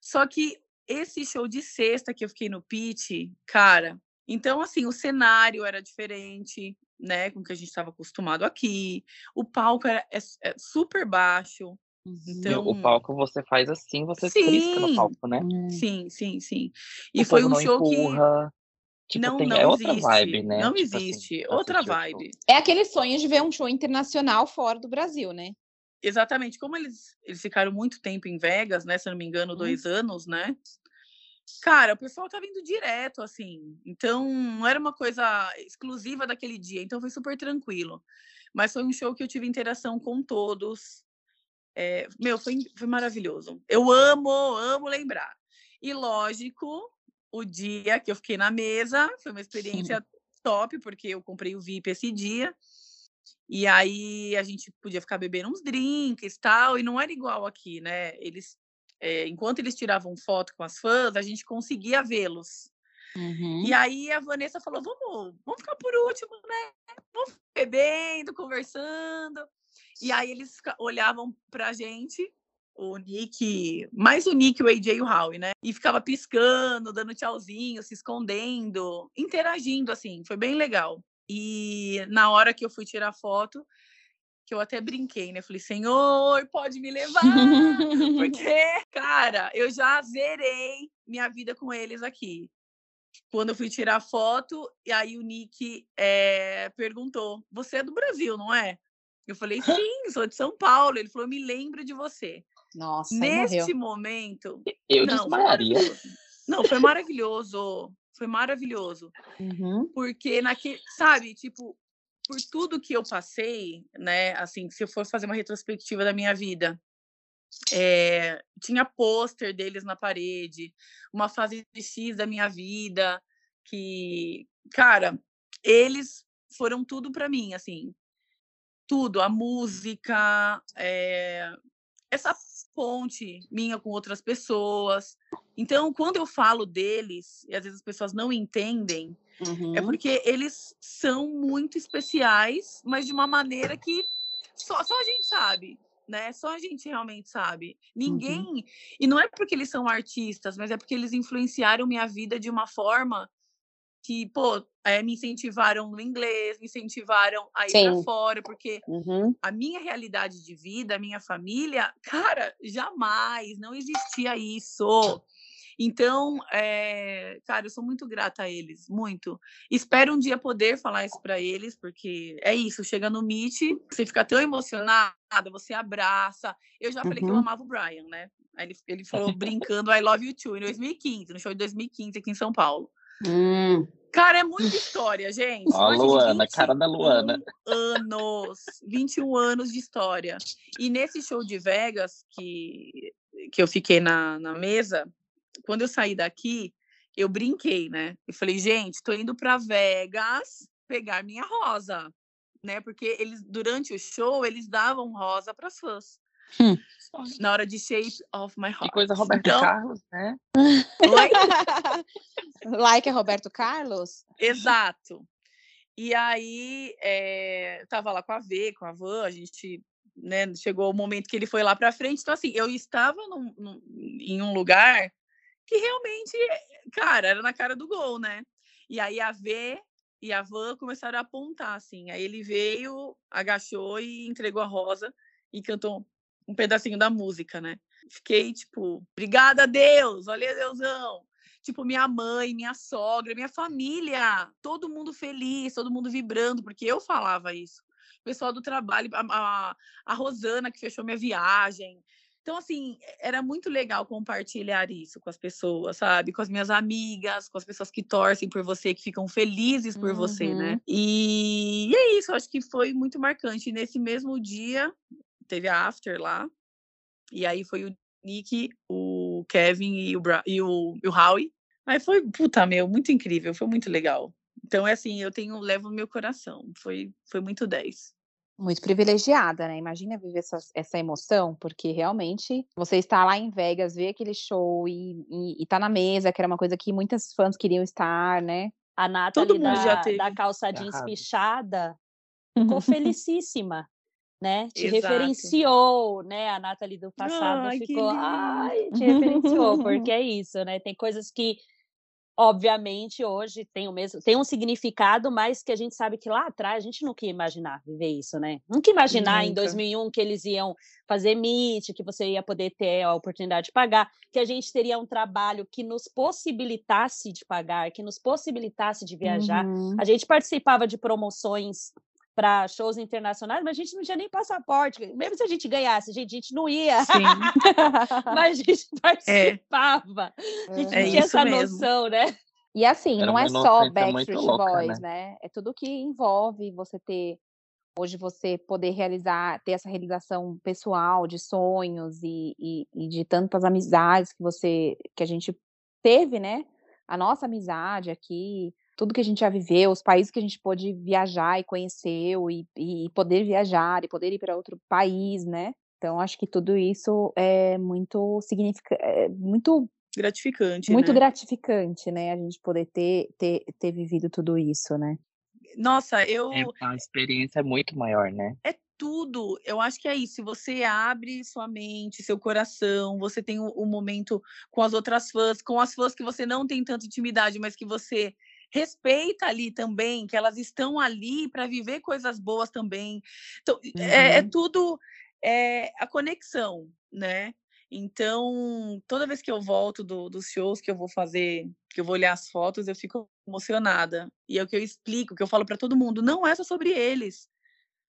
Só que esse show de sexta que eu fiquei no pitch, cara, então assim, o cenário era diferente, né, com o que a gente estava acostumado aqui. O palco era é, é super baixo, então, o palco você faz assim, você sim, no palco, né? Sim, sim, sim. E o foi um show empurra. que tipo, não, tem, não é outra existe, vibe, né? Não tipo existe, assim, outra vibe. É aquele sonho de ver um show internacional fora do Brasil, né? Exatamente. Como eles, eles ficaram muito tempo em Vegas, né? Se eu não me engano, dois hum. anos, né? Cara, o pessoal tá vindo direto, assim. Então, não era uma coisa exclusiva daquele dia. Então, foi super tranquilo. Mas foi um show que eu tive interação com todos. É, meu, foi, foi maravilhoso. Eu amo, amo lembrar. E lógico, o dia que eu fiquei na mesa foi uma experiência top, porque eu comprei o VIP esse dia. E aí a gente podia ficar bebendo uns drinks e tal, e não era igual aqui, né? Eles, é, enquanto eles tiravam foto com as fãs, a gente conseguia vê-los. Uhum. E aí a Vanessa falou: vamos, vamos ficar por último, né? Vamos bebendo, conversando. E aí eles olhavam pra gente, o Nick, mais o Nick, o AJ e o Howie, né? E ficava piscando, dando tchauzinho, se escondendo, interagindo, assim, foi bem legal. E na hora que eu fui tirar foto, que eu até brinquei, né? Falei, Senhor, pode me levar, [LAUGHS] porque, cara, eu já zerei minha vida com eles aqui. Quando eu fui tirar foto, e aí o Nick é, perguntou: Você é do Brasil, não é? Eu falei, sim, sou de São Paulo. Ele falou, me lembro de você. Nossa, Neste momento. Eu não, desmaiaria. Não, foi maravilhoso. Foi maravilhoso. Uhum. Porque naquele, sabe, tipo, por tudo que eu passei, né? Assim, se eu for fazer uma retrospectiva da minha vida, é, tinha pôster deles na parede, uma fase X da minha vida, que, cara, eles foram tudo para mim, assim, tudo, a música, é, essa ponte minha com outras pessoas. Então, quando eu falo deles, e às vezes as pessoas não entendem, é uhum. é porque eles são muito especiais, mas de uma maneira que só, só a gente sabe. Né? Só a gente realmente sabe. Ninguém. Uhum. E não é porque eles são artistas, mas é porque eles influenciaram minha vida de uma forma que, pô, é, me incentivaram no inglês, me incentivaram a ir para fora, porque uhum. a minha realidade de vida, a minha família, [LAUGHS] cara, jamais, não existia isso. Então, é, cara, eu sou muito grata a eles, muito. Espero um dia poder falar isso para eles, porque é isso, chega no Meet, você fica tão emocionada, você abraça. Eu já falei uhum. que eu uhum. amava o Brian, né? Aí ele, ele [LAUGHS] falou brincando I Love You Too, em 2015, no show de 2015 aqui em São Paulo. Hum. Cara, é muita história, gente. Ó, a Luana, cara da Luana. Anos, 21 anos de história. E nesse show de Vegas, que, que eu fiquei na, na mesa, quando eu saí daqui, eu brinquei, né? Eu falei, gente, tô indo para Vegas pegar minha rosa, né? Porque eles, durante o show, eles davam rosa para fãs. Hum. Na hora de Shape of My Heart. Que coisa Roberto então... Carlos, né? [LAUGHS] like a Roberto Carlos? Exato. E aí, é, tava lá com a V, com a Van, a gente, né, chegou o momento que ele foi lá para frente. Então, assim, eu estava num, num, em um lugar que realmente, cara, era na cara do gol, né? E aí a V e a Van começaram a apontar, assim. Aí ele veio, agachou e entregou a rosa e cantou um pedacinho da música, né? Fiquei, tipo, obrigada, Deus, olha, Deusão. Tipo, minha mãe, minha sogra, minha família, todo mundo feliz, todo mundo vibrando, porque eu falava isso. O pessoal do trabalho, a, a, a Rosana, que fechou minha viagem. Então, assim, era muito legal compartilhar isso com as pessoas, sabe? Com as minhas amigas, com as pessoas que torcem por você, que ficam felizes por uhum. você, né? Uhum. E... e é isso, acho que foi muito marcante. Nesse mesmo dia, teve a After lá. E aí foi o Nick, o Kevin e o, Bra e o, e o Howie. Aí foi, puta, meu, muito incrível, foi muito legal. Então, é assim, eu tenho, levo no meu coração. Foi, foi muito 10. Muito privilegiada, né? Imagina viver essa, essa emoção, porque realmente você está lá em Vegas, ver aquele show e, e, e tá na mesa, que era uma coisa que muitas fãs queriam estar, né? A Nathalie da, da calça jeans pichada ficou [LAUGHS] felicíssima né? Te Exato. referenciou, né? A Nathalie do passado ai, ficou, ai, te referenciou, [LAUGHS] porque é isso, né? Tem coisas que, obviamente, hoje tem o mesmo, tem um significado, mas que a gente sabe que lá atrás a gente nunca ia imaginar viver isso, né? Nunca imaginar nunca. em 2001 que eles iam fazer Meet, que você ia poder ter a oportunidade de pagar, que a gente teria um trabalho que nos possibilitasse de pagar, que nos possibilitasse de viajar. Uhum. A gente participava de promoções para shows internacionais, mas a gente não tinha nem passaporte. Mesmo se a gente ganhasse, a gente, a gente não ia. [LAUGHS] mas a gente é. participava. É. A gente é tinha essa mesmo. noção, né? E assim, Era não é só Backstreet louca, Boys, né? né? É tudo que envolve você ter hoje você poder realizar, ter essa realização pessoal de sonhos e, e, e, de tantas amizades que você, que a gente teve, né? A nossa amizade aqui, tudo que a gente já viveu, os países que a gente pôde viajar e conheceu, e, e poder viajar, e poder ir para outro país, né? Então, acho que tudo isso é muito significante, é muito gratificante. Muito né? gratificante, né? A gente poder ter, ter, ter vivido tudo isso, né? Nossa, eu. É, a experiência é muito maior, né? É tudo. Eu acho que é isso. Se você abre sua mente, seu coração, você tem o, o momento com as outras fãs, com as fãs que você não tem tanta intimidade, mas que você respeita ali também, que elas estão ali para viver coisas boas também. Então, uhum. é, é, tudo é, a conexão, né? Então, toda vez que eu volto do, dos shows que eu vou fazer, que eu vou olhar as fotos, eu fico emocionada. E é o que eu explico, que eu falo para todo mundo, não é só sobre eles.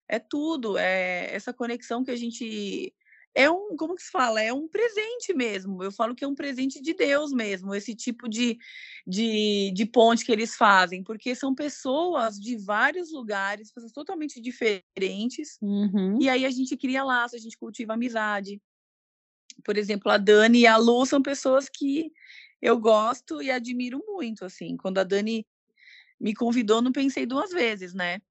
É tudo, é essa conexão que a gente é um, como que se fala? É um presente mesmo. Eu falo que é um presente de Deus mesmo, esse tipo de, de, de ponte que eles fazem, porque são pessoas de vários lugares, pessoas totalmente diferentes, uhum. e aí a gente cria laço, a gente cultiva amizade. Por exemplo, a Dani e a Lu são pessoas que eu gosto e admiro muito, assim. Quando a Dani me convidou, não pensei duas vezes, né?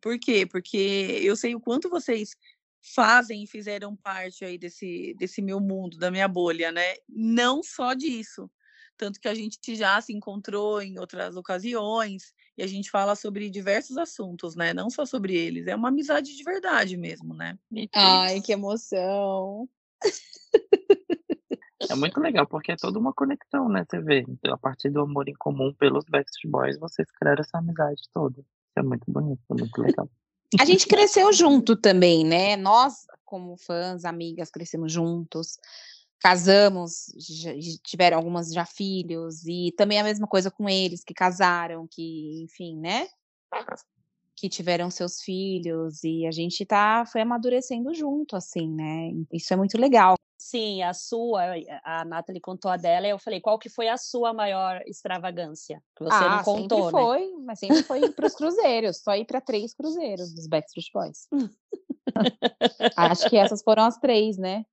Por quê? Porque eu sei o quanto vocês fazem e fizeram parte aí desse, desse meu mundo, da minha bolha, né? Não só disso. Tanto que a gente já se encontrou em outras ocasiões e a gente fala sobre diversos assuntos, né? Não só sobre eles. É uma amizade de verdade mesmo, né? Ai, que emoção! É muito legal, porque é toda uma conexão, né? Você vê, então, a partir do amor em comum pelos Backstreet Boys, vocês criaram essa amizade toda. Isso é muito bonito, é muito legal. A gente cresceu junto também, né? Nós, como fãs, amigas, crescemos juntos, casamos, já, tiveram algumas já filhos, e também a mesma coisa com eles, que casaram, que, enfim, né? Que tiveram seus filhos, e a gente tá, foi amadurecendo junto, assim, né? Isso é muito legal. Sim, a sua, a Nathalie contou a dela, e eu falei, qual que foi a sua maior extravagância? Que você ah, não contou, sempre né? foi, mas sempre foi para os cruzeiros, só ir para três cruzeiros dos Backstreet Boys. [LAUGHS] [LAUGHS] Acho que essas foram as três, né?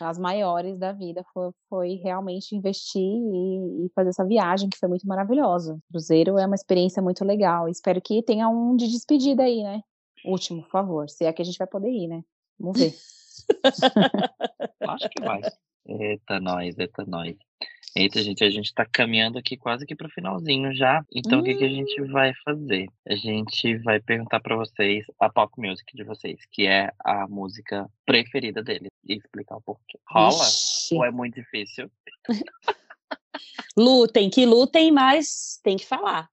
As maiores da vida foi, foi realmente investir e, e, fazer essa viagem que foi muito maravilhosa. Cruzeiro é uma experiência muito legal. Espero que tenha um de despedida aí, né? Último, por favor. Se é que a gente vai poder ir, né? Vamos ver. [LAUGHS] Acho que vai. [LAUGHS] Eita, nós, eita, nós. Eita, gente, a gente tá caminhando aqui quase que pro finalzinho já. Então, hum. o que, que a gente hum. vai fazer? A gente vai perguntar para vocês a pop music de vocês, que é a música preferida deles, e explicar o porquê. Rola? Ixi. Ou é muito difícil? [LAUGHS] lutem, que lutem, mas tem que falar.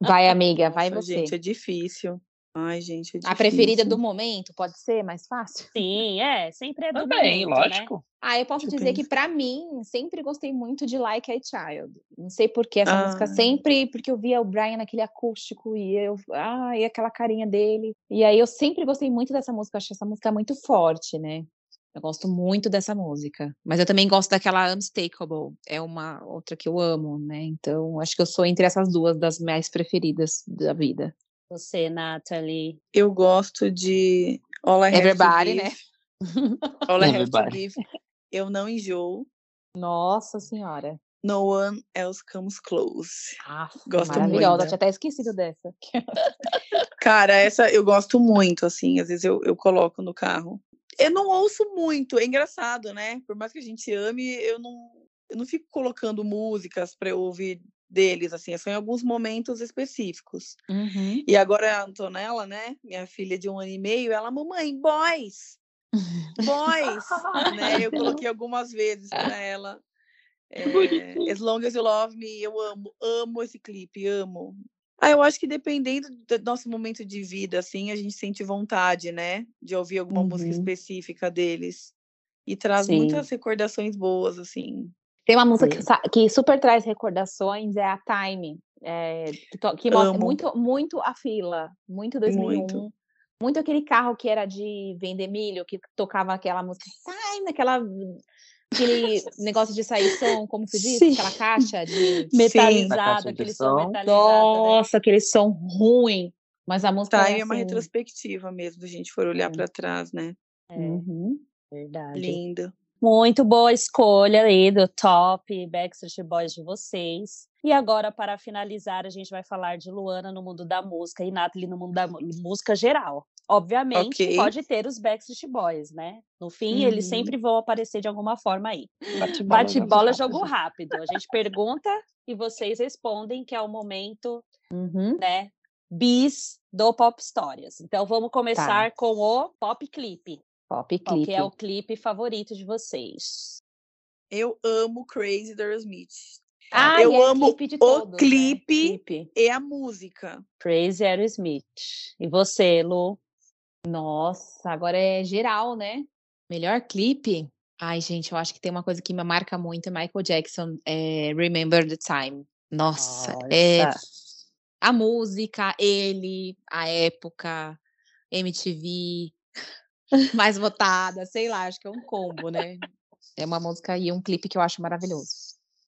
Vai, amiga, [LAUGHS] vai Nossa, você. Gente, é difícil. Ai, gente, é A preferida do momento pode ser mais fácil? [LAUGHS] Sim, é, sempre é do Também, momento, né? lógico. Né? Ah, eu posso dizer que para mim, sempre gostei muito de Like a Child. Não sei por que essa ah. música sempre, porque eu via o Brian naquele acústico e eu, ah, e aquela carinha dele. E aí eu sempre gostei muito dessa música, eu acho essa música muito forte, né? Eu gosto muito dessa música. Mas eu também gosto daquela Unmistakable. É uma outra que eu amo, né? Então, acho que eu sou entre essas duas das mais preferidas da vida. Você, Nathalie? Eu gosto de All I Everybody, né? [LAUGHS] All I Have to Give. Eu não enjoo. Nossa Senhora. No One Else Comes Close. Ah, gosto maravilhosa. muito. tinha até esquecido dessa. [LAUGHS] Cara, essa eu gosto muito, assim. Às vezes eu, eu coloco no carro. Eu não ouço muito, é engraçado, né? Por mais que a gente ame, eu não, eu não fico colocando músicas para eu ouvir deles, assim, só em alguns momentos específicos. Uhum. E agora a Antonella, né, minha filha de um ano e meio, ela, mamãe, boys, boys, né, eu [LAUGHS] coloquei algumas vezes para ela. É, as Long as You Love Me, eu amo, amo esse clipe, amo. Ah, eu acho que dependendo do nosso momento de vida, assim, a gente sente vontade, né, de ouvir alguma uhum. música específica deles. E traz Sim. muitas recordações boas, assim. Tem uma música que, que, super traz recordações, é a Time, é, que, to, que mostra muito, muito a fila, muito 2001. Muito. muito. aquele carro que era de vender milho, que tocava aquela música Time, aquela aquele negócio de sair som, como se diz? Sim. Aquela caixa de [LAUGHS] metalizado, aquele som. som metalizado. Né? Nossa, né? aquele som ruim. Mas a música Time é, é uma assim retrospectiva mesmo, se a gente for olhar para trás, né? É, uhum. verdade. Lindo. Muito boa escolha aí do top Backstreet Boys de vocês. E agora, para finalizar, a gente vai falar de Luana no mundo da música e Nathalie no mundo da música geral. Obviamente, okay. pode ter os Backstreet Boys, né? No fim, uhum. eles sempre vão aparecer de alguma forma aí. Bate-bola, Bate jogo rápido. A gente pergunta e vocês respondem, que é o momento, uhum. né? Bis do Pop Histórias. Então, vamos começar tá. com o Pop Clip. Pop Clip. que é o clipe favorito de vocês? Eu amo Crazy da Smith. Ah, eu é amo clipe todos, o clipe, né? clipe, e a música. Crazy Aerosmith. E você, Lu? Nossa, agora é geral, né? Melhor clipe? Ai, gente, eu acho que tem uma coisa que me marca muito, é Michael Jackson, é Remember the Time. Nossa, Nossa. é a música, ele, a época, MTV, mais votada, sei lá, acho que é um combo, né? É uma música e um clipe que eu acho maravilhoso.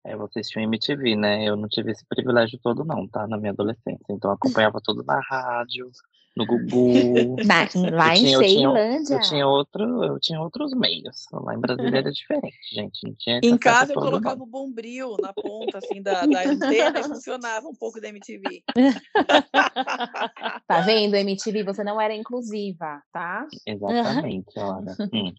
É, vocês tinham MTV, né? Eu não tive esse privilégio todo, não, tá? Na minha adolescência. Então eu acompanhava tudo na rádio, no Gugu. [LAUGHS] Lá em Ceilândia. Eu, tinha outro, eu tinha outros meios. Lá em Brasília era diferente, gente. Não tinha em casa eu colocava o bombril na ponta, assim, da, da antena e funcionava um pouco da MTV. [LAUGHS] tá vendo, MTV? Você não era inclusiva, tá? Exatamente, olha. Hum,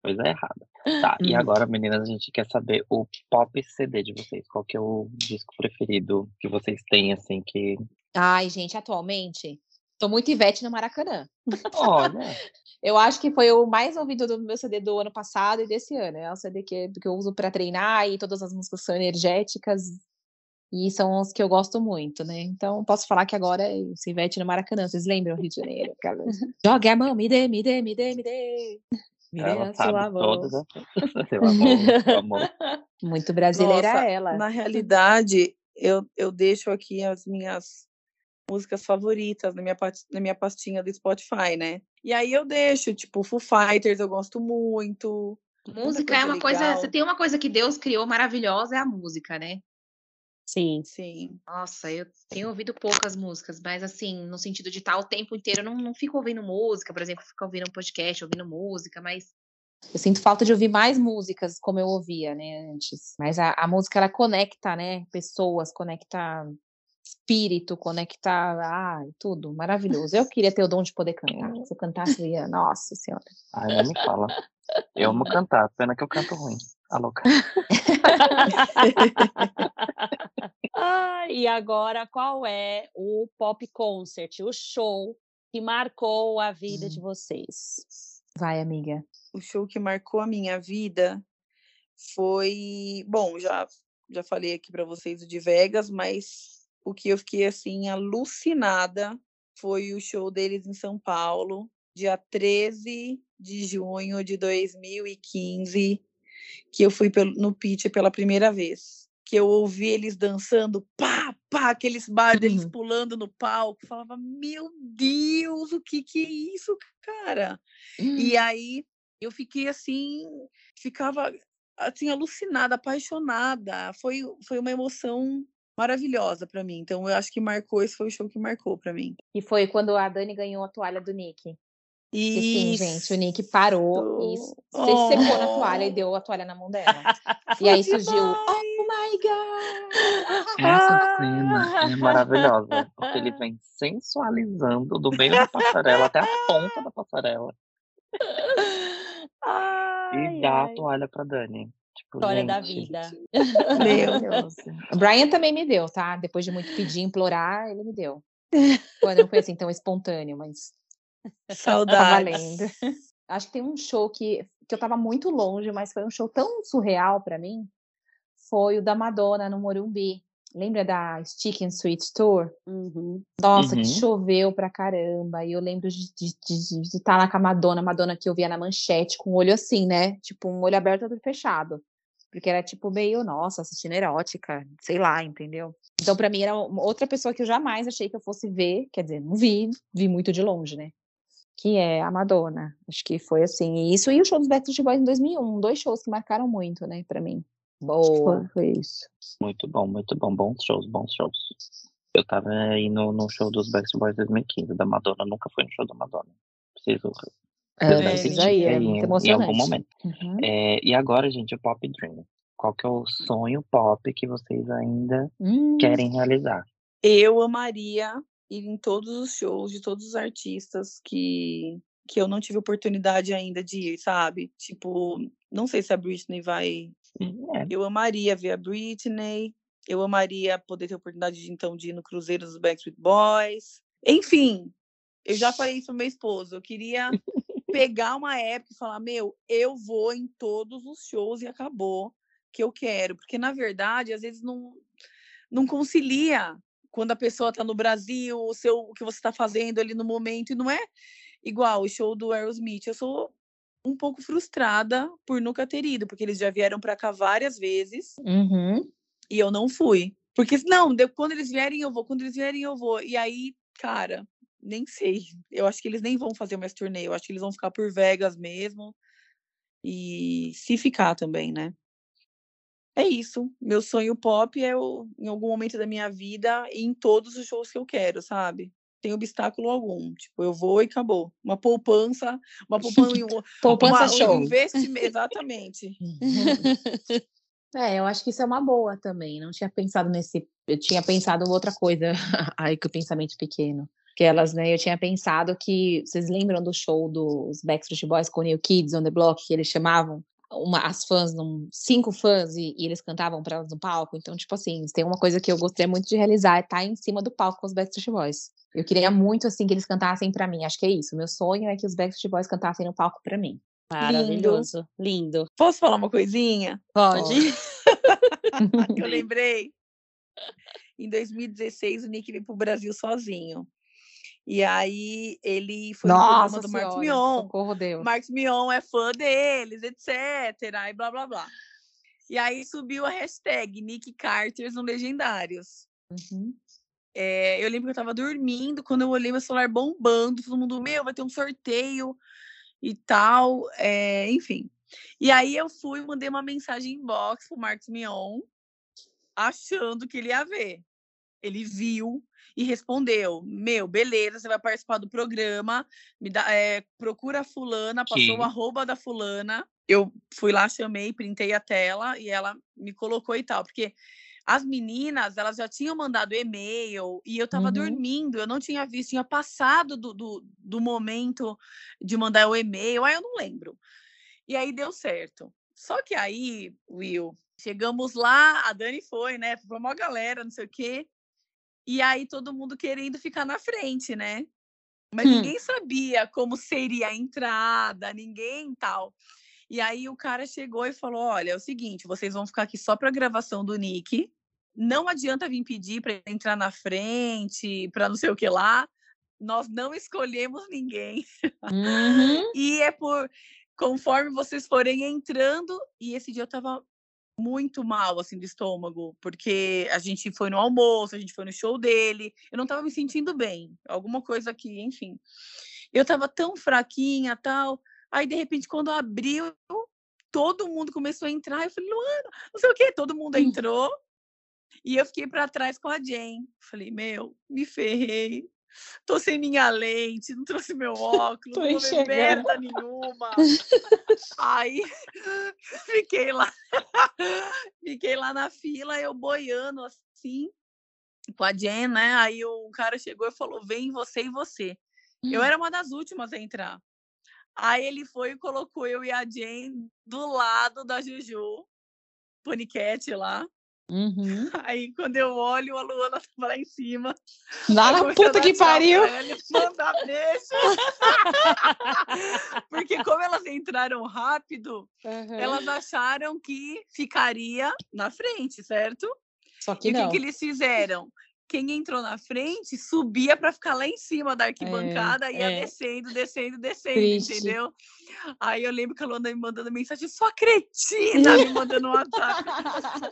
coisa errada. Tá, e uhum. agora, meninas, a gente quer saber o pop CD de vocês. Qual que é o disco preferido que vocês têm, assim, que... Ai, gente, atualmente, tô muito Ivete no Maracanã. Olha... [LAUGHS] eu acho que foi o mais ouvido do meu CD do ano passado e desse ano. É o CD que, que eu uso para treinar e todas as músicas são energéticas e são os que eu gosto muito, né? Então, posso falar que agora é o Ivete no Maracanã. Vocês lembram Rio de Janeiro? [LAUGHS] Jogue a mão, me dê, me dê, me dê, me dê. Ela sabe todas as [LAUGHS] [LAUGHS] seu amor, seu amor. Muito brasileira Nossa, ela. Na [LAUGHS] realidade, eu, eu deixo aqui as minhas músicas favoritas na minha, na minha pastinha do Spotify, né? E aí eu deixo, tipo, Foo Fighters eu gosto muito. Música é uma legal. coisa, você tem uma coisa que Deus criou maravilhosa, é a música, né? Sim. Sim. Nossa, eu tenho ouvido poucas músicas, mas assim, no sentido de estar o tempo inteiro, eu não, não fico ouvindo música, por exemplo, fico ouvindo um podcast, ouvindo música, mas eu sinto falta de ouvir mais músicas como eu ouvia, né, antes. Mas a, a música, ela conecta, né, pessoas, conecta espírito, conecta, ah, tudo, maravilhoso. Eu queria ter o dom de poder cantar. [LAUGHS] Se eu cantasse, eu ia, nossa senhora. Ai, não me fala. Eu amo cantar, pena que eu canto ruim. A louca. [LAUGHS] ah, e agora, qual é o pop concert, o show que marcou a vida hum. de vocês? Vai, amiga. O show que marcou a minha vida foi, bom, já já falei aqui para vocês o de Vegas, mas o que eu fiquei assim alucinada foi o show deles em São Paulo, dia 13 de junho de 2015, que eu fui no pitch pela primeira vez. Que eu ouvi eles dançando, pá, pá, aqueles bar deles uhum. pulando no palco. Falava, meu Deus, o que que é isso, cara? Uhum. E aí eu fiquei assim, ficava assim alucinada, apaixonada. Foi, foi uma emoção maravilhosa para mim. Então eu acho que marcou, esse foi o show que marcou para mim. E foi quando a Dani ganhou a toalha do Nick. E sim, gente, o Nick parou e se oh. secou na toalha e deu a toalha na mão dela. [LAUGHS] e aí surgiu, oh my god! Essa cena é maravilhosa, porque ele vem sensualizando do meio da passarela até a ponta da passarela. Ai, e dá ai. a toalha pra Dani. Tipo, História gente, da vida. Meu [LAUGHS] Deus. O Brian também me deu, tá? Depois de muito pedir, implorar, ele me deu. Quando não foi assim tão espontâneo, mas [LAUGHS] Saudades. Acho que tem um show que, que eu tava muito longe, mas foi um show tão surreal para mim. Foi o da Madonna no Morumbi. Lembra da Stick and Sweet Tour? Uhum. Nossa, uhum. que choveu pra caramba. E eu lembro de estar tá lá com a Madonna, a Madonna que eu via na manchete, com o olho assim, né? Tipo, um olho aberto e outro fechado. Porque era tipo meio, nossa, assistindo erótica, sei lá, entendeu? Então, para mim, era outra pessoa que eu jamais achei que eu fosse ver. Quer dizer, não vi, vi muito de longe, né? Que é a Madonna. Acho que foi assim. Isso e o show dos Backstreet Boys em 2001, dois shows que marcaram muito, né, para mim. Boa. Foi, isso. Muito bom, muito bom. Bons shows, bons shows. Eu tava aí no, no show dos Backstreet Boys 2015, da Madonna. Nunca fui no show da Madonna. Preciso. É, isso aí, é muito emocionante. Em algum momento. Uhum. É, e agora, gente, o Pop Dream. Qual que é o sonho pop que vocês ainda hum. querem realizar? Eu amaria ir em todos os shows de todos os artistas que que eu não tive oportunidade ainda de ir, sabe? Tipo, não sei se a Britney vai. É. Eu amaria ver a Britney. Eu amaria poder ter a oportunidade de então de ir no Cruzeiro dos Backstreet Boys. Enfim, eu já falei isso pro meu esposo. Eu queria [LAUGHS] pegar uma época e falar: meu, eu vou em todos os shows e acabou que eu quero. Porque, na verdade, às vezes não, não concilia quando a pessoa está no Brasil, o, seu, o que você está fazendo ali no momento, e não é igual o show do Aerosmith. Eu sou um pouco frustrada por nunca ter ido, porque eles já vieram para cá várias vezes uhum. e eu não fui. Porque, não, quando eles vierem eu vou, quando eles vierem eu vou. E aí, cara, nem sei. Eu acho que eles nem vão fazer mais turnê. Eu acho que eles vão ficar por Vegas mesmo. E se ficar também, né? É isso. Meu sonho pop é eu, em algum momento da minha vida, ir em todos os shows que eu quero, sabe? Tem obstáculo algum. Tipo, eu vou e acabou. Uma poupança, uma poupança, [LAUGHS] poupança uma, show. Um investimento, exatamente. [LAUGHS] É, eu acho que isso é uma boa também. Não tinha pensado nesse. Eu tinha pensado outra coisa. [LAUGHS] Aí que o pensamento pequeno. Que elas, né? Eu tinha pensado que. Vocês lembram do show dos Backstreet Boys com New Kids on the Block, que eles chamavam? Uma, as fãs, num, cinco fãs, e, e eles cantavam para elas no palco. Então, tipo assim, tem uma coisa que eu gostaria muito de realizar, é estar tá em cima do palco com os Backstreet Boys. Eu queria muito, assim, que eles cantassem para mim. Acho que é isso. Meu sonho é que os Backstreet Boys cantassem no palco para mim. Maravilhoso, lindo. lindo. Posso falar uma coisinha? Pode. [LAUGHS] [LAUGHS] eu lembrei. Em 2016, o Nick veio pro Brasil sozinho. E aí ele foi Nossa no programa do Marcos Mion. Socorro Deus. Marcos Mion é fã deles, etc. E blá blá blá. E aí subiu a hashtag Nick Carters no Legendários. Uhum. É, eu lembro que eu tava dormindo, quando eu olhei meu celular bombando, todo mundo, meu, vai ter um sorteio e tal, é, enfim. E aí eu fui e mandei uma mensagem inbox pro Marcos Mion, achando que ele ia ver. Ele viu, e respondeu: Meu, beleza, você vai participar do programa, me dá, é, procura a fulana, passou o arroba da fulana. Eu fui lá, chamei, printei a tela e ela me colocou e tal, porque as meninas, elas já tinham mandado e-mail e eu tava uhum. dormindo, eu não tinha visto, tinha passado do, do, do momento de mandar o e-mail, aí eu não lembro. E aí deu certo. Só que aí, Will, chegamos lá, a Dani foi, né? Foi uma galera, não sei o quê. E aí todo mundo querendo ficar na frente, né? Mas hum. ninguém sabia como seria a entrada, ninguém tal. E aí o cara chegou e falou: "Olha, é o seguinte, vocês vão ficar aqui só para gravação do Nick. Não adianta vir pedir para entrar na frente, para não sei o que lá. Nós não escolhemos ninguém. Uhum. [LAUGHS] e é por conforme vocês forem entrando, e esse dia eu tava muito mal, assim, do estômago, porque a gente foi no almoço, a gente foi no show dele, eu não tava me sentindo bem, alguma coisa aqui, enfim. Eu tava tão fraquinha, tal, aí de repente quando abriu, todo mundo começou a entrar, eu falei, Luana, não sei o quê, todo mundo hum. entrou, e eu fiquei para trás com a Jane. Falei, meu, me ferrei, tô sem minha lente, não trouxe meu óculos, tô não vou merda nenhuma. Aí [LAUGHS] fiquei lá, [LAUGHS] fiquei lá na fila, eu boiando assim, com a Jen, né? Aí o cara chegou e falou: vem você e você. Eu hum. era uma das últimas a entrar. Aí ele foi e colocou eu e a Jen do lado da Juju, Paniquete lá. Uhum. [LAUGHS] Aí quando eu olho, a Luana tava lá em cima. Lá na puta que pariu! Mandar beijo. [LAUGHS] Porque como elas entraram rápido, uhum. elas acharam que ficaria na frente, certo? Só que e o que, que eles fizeram? Quem entrou na frente subia para ficar lá em cima da arquibancada, é, ia é. descendo, descendo, descendo, Triste. entendeu? Aí eu lembro que a Luana me mandando mensagem, sua cretina, me mandando um WhatsApp.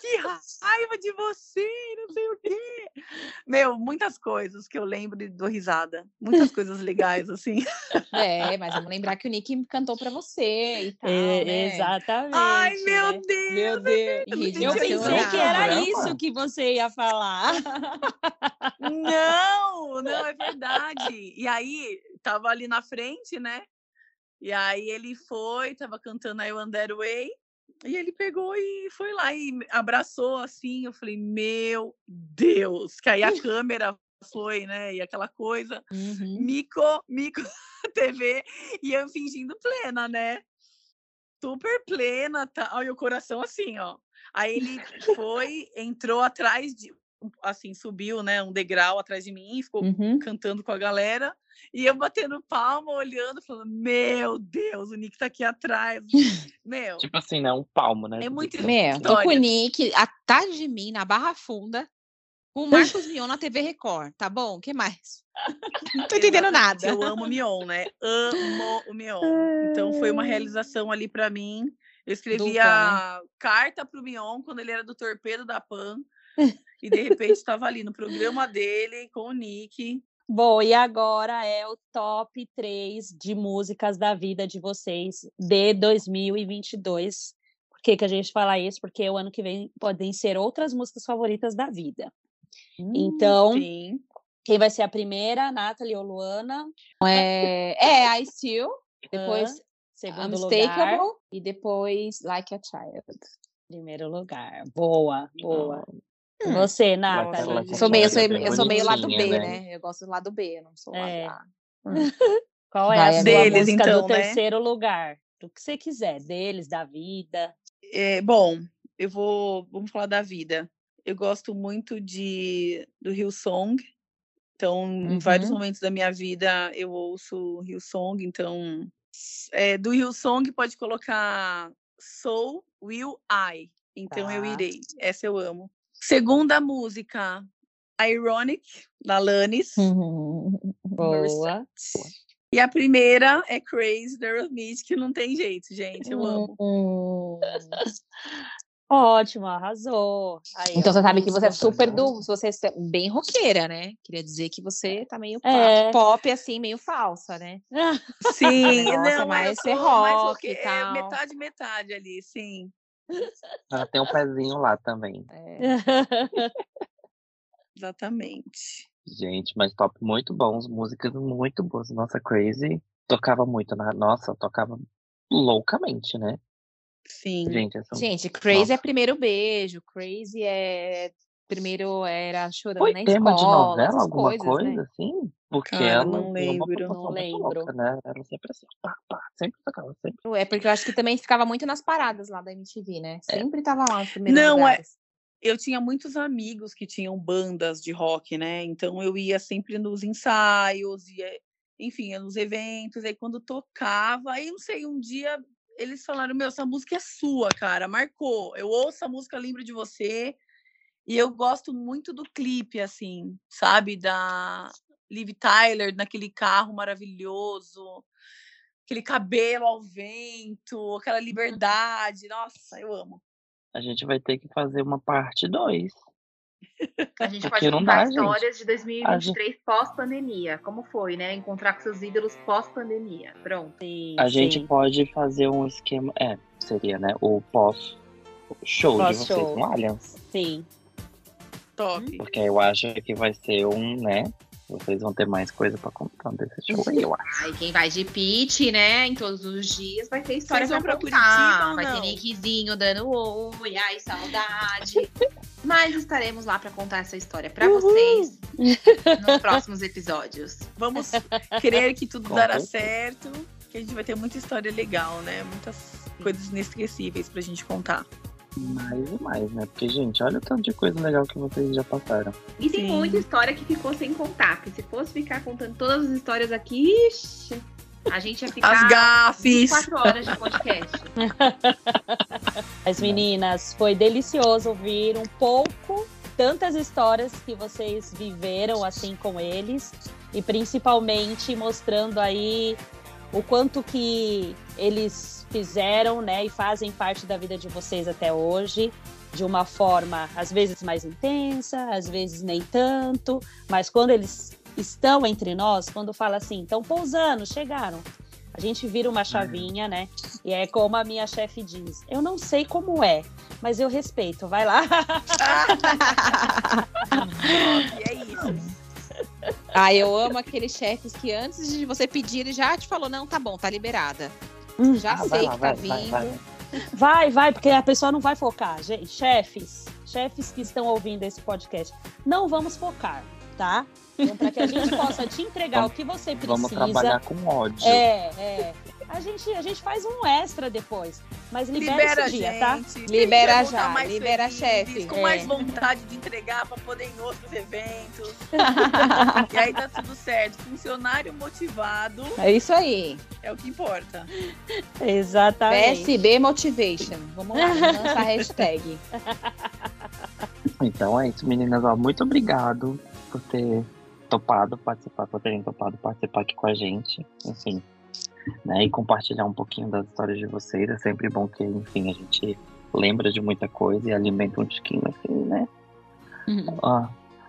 que raiva de você, não sei o quê. Meu, muitas coisas que eu lembro e dou risada. Muitas coisas legais, assim. É, mas vamos lembrar que o Nick cantou para você e tal, é, né? Exatamente. Ai, meu né? Deus! Meu Deus! Eu pensei que era isso que você ia falar. Não, não, é verdade. E aí, tava ali na frente, né? E aí ele foi, tava cantando I Wonder Way. E ele pegou e foi lá e abraçou assim. Eu falei, meu Deus, que aí a câmera foi, né? E aquela coisa, uhum. mico, mico [LAUGHS] TV, e eu fingindo plena, né? Super plena, tá? Olha o coração assim, ó. Aí ele foi, entrou atrás de, assim, subiu, né, um degrau atrás de mim, ficou uhum. cantando com a galera, e eu batendo palma, olhando, falando, meu Deus, o Nick tá aqui atrás. [LAUGHS] Meu. Tipo assim, né, um palmo, né? É muito Meu, tô [LAUGHS] com o Nick atrás de mim, na Barra Funda, com o Marcos Mion na TV Record, tá bom? O que mais? [LAUGHS] Não tô entendendo nada. Eu amo o Mion, né? Amo o Mion. Então foi uma realização ali para mim. Eu escrevi a né? carta pro Mion quando ele era do Torpedo da Pan. E de repente estava ali no programa dele com o Nick. Bom, e agora é o top 3 de músicas da vida de vocês de 2022. Por que, que a gente fala isso? Porque o ano que vem podem ser outras músicas favoritas da vida. Hum, então, sim. quem vai ser a primeira? Nathalie ou Luana? É, [LAUGHS] é I Still. Depois, uh, segundo. Lugar. E depois Like a Child. Primeiro lugar. Boa, boa. Hum. Você, Nathalie. Sou meio, eu sou, eu sou meio lado B, né? né? Eu gosto do lado B, eu não sou é. lado A. Hum. Qual é Vai, a deles, música então, do né? terceiro lugar? Do que você quiser, deles, da vida. É, bom, eu vou. Vamos falar da vida eu gosto muito de do Hillsong. Então, uhum. em vários uhum. momentos da minha vida eu ouço Hillsong, então é, do Hillsong pode colocar Soul Will I. Então tá. eu irei. Essa eu amo. Segunda música, Ironic, da Lanis. Uhum. Boa. E a primeira é Crazy, da Aerosmith, que não tem jeito, gente. Eu amo. Uhum. Ótimo, arrasou. Aí, então você sabe que você é super do. Você é bem roqueira, né? Queria dizer que você tá meio é. pop, assim, meio falsa, né? [LAUGHS] Sim, não, é mais ser rock e é tal. É metade, metade ali, sim. Ela tem um pezinho lá também. É. Exatamente. Gente, mas top muito bons, músicas muito boas. Nossa, Crazy tocava muito na. Nossa, tocava loucamente, né? Sim. Gente, essa... Gente Crazy Nossa. é primeiro beijo, Crazy é primeiro era chorando Foi na tema escola, de novela, alguma coisas, coisa né? assim? Porque ah, ela não lembro, não lembro. Louca, né? Ela sempre assim, pá, pá, sempre tocava, sempre. É porque eu acho que também ficava muito nas paradas lá da MTV, né? É. Sempre é. tava lá nos primeiros Não, é lugares. é eu tinha muitos amigos que tinham bandas de rock, né? Então eu ia sempre nos ensaios, ia, enfim, ia nos eventos, aí quando tocava, aí não sei, um dia eles falaram: Meu, essa música é sua, cara, marcou. Eu ouço a música, lembro de você. E eu gosto muito do clipe, assim, sabe? Da Liv Tyler, naquele carro maravilhoso, aquele cabelo ao vento, aquela uhum. liberdade. Nossa, eu amo. A gente vai ter que fazer uma parte 2. A gente Porque pode contar dá, histórias gente. de 2023 gente... pós-pandemia. Como foi, né? Encontrar com seus ídolos pós-pandemia. Pronto. Sim, a sim. gente pode fazer um esquema. É, seria, né? O pós-show pós de vocês com Allianz. Sim. Top. Porque eu acho que vai ser um, né? Vocês vão ter mais coisa pra contar desse show aí, eu acho. Aí quem vai de pitch, né, em todos os dias, vai ter história Vocês pra contar. Vai ter Nickzinho dando oi, ai, saudade. [LAUGHS] Mas estaremos lá para contar essa história para vocês [LAUGHS] nos próximos episódios. Vamos crer que tudo dará certo, que a gente vai ter muita história legal, né? Muitas coisas inesquecíveis pra gente contar. Mais e mais, né? Porque, gente, olha o tanto de coisa legal que vocês já passaram. E tem Sim. muita história que ficou sem contar. Porque se fosse ficar contando todas as histórias aqui, ixi, a gente ia [LAUGHS] ficar as gafes. quatro horas de podcast. [LAUGHS] As meninas, foi delicioso ouvir um pouco tantas histórias que vocês viveram assim com eles e principalmente mostrando aí o quanto que eles fizeram, né, e fazem parte da vida de vocês até hoje, de uma forma às vezes mais intensa, às vezes nem tanto, mas quando eles estão entre nós, quando fala assim, estão pousando, chegaram, a gente vira uma chavinha, né? E é como a minha chefe diz: eu não sei como é, mas eu respeito, vai lá. [LAUGHS] e é isso. Ah, eu amo aqueles chefes que antes de você pedir, ele já te falou: não, tá bom, tá liberada. Já ah, sei lá, que tá vai, vindo. Vai, vai. Vai, vai, porque a pessoa não vai focar. Gente, chefes, chefes que estão ouvindo esse podcast, não vamos focar, tá? Então, para que a gente [LAUGHS] possa te entregar o que você precisa. Vamos trabalhar com ódio. É, é. A gente, a gente faz um extra depois. Mas libera, libera esse dia, tá? Libera já, libera chefe. Com é. mais vontade de entregar para poder ir em outros eventos. [LAUGHS] e aí tá tudo certo. Funcionário motivado. É isso aí. É o que importa. Exatamente. PSB Motivation. Vamos lá, lança a hashtag. [LAUGHS] Então é isso, meninas. Ó, muito obrigado por ter topado participar, por terem topado participar aqui com a gente. Enfim, né, e compartilhar um pouquinho das histórias de vocês. É sempre bom que, enfim, a gente lembra de muita coisa e alimenta um tiquinho, assim, né? Uhum. Ah,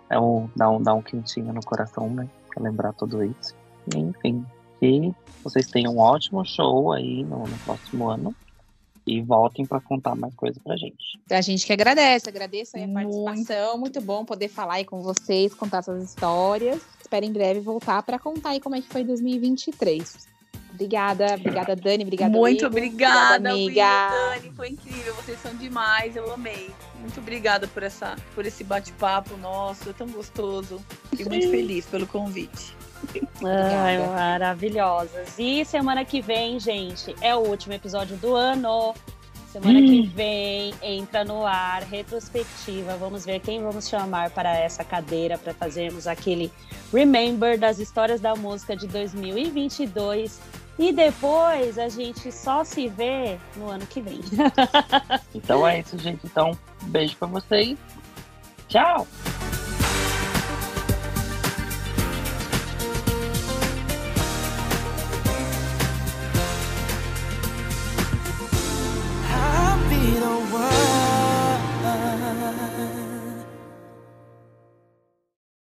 é um, dá, um, dá um quentinho no coração, né? Pra lembrar tudo isso. E, enfim, que vocês tenham um ótimo show aí no, no próximo ano. E voltem para contar mais coisa pra gente. A gente que agradece, agradeço aí a participação. Muito bom poder falar aí com vocês, contar essas histórias. Espero em breve voltar para contar aí como é que foi 2023. Obrigada, obrigada, Dani. Obrigada, Muito obrigada, obrigada amiga. Dani, foi incrível. Vocês são demais, eu amei. Muito obrigada por, essa, por esse bate-papo nosso, é tão gostoso. E muito feliz pelo convite. Ai, maravilhosas. E semana que vem, gente, é o último episódio do ano. Semana hum. que vem entra no ar retrospectiva. Vamos ver quem vamos chamar para essa cadeira para fazermos aquele remember das histórias da música de 2022 e depois a gente só se vê no ano que vem. [LAUGHS] então é isso, gente. Então, beijo para vocês. Tchau! the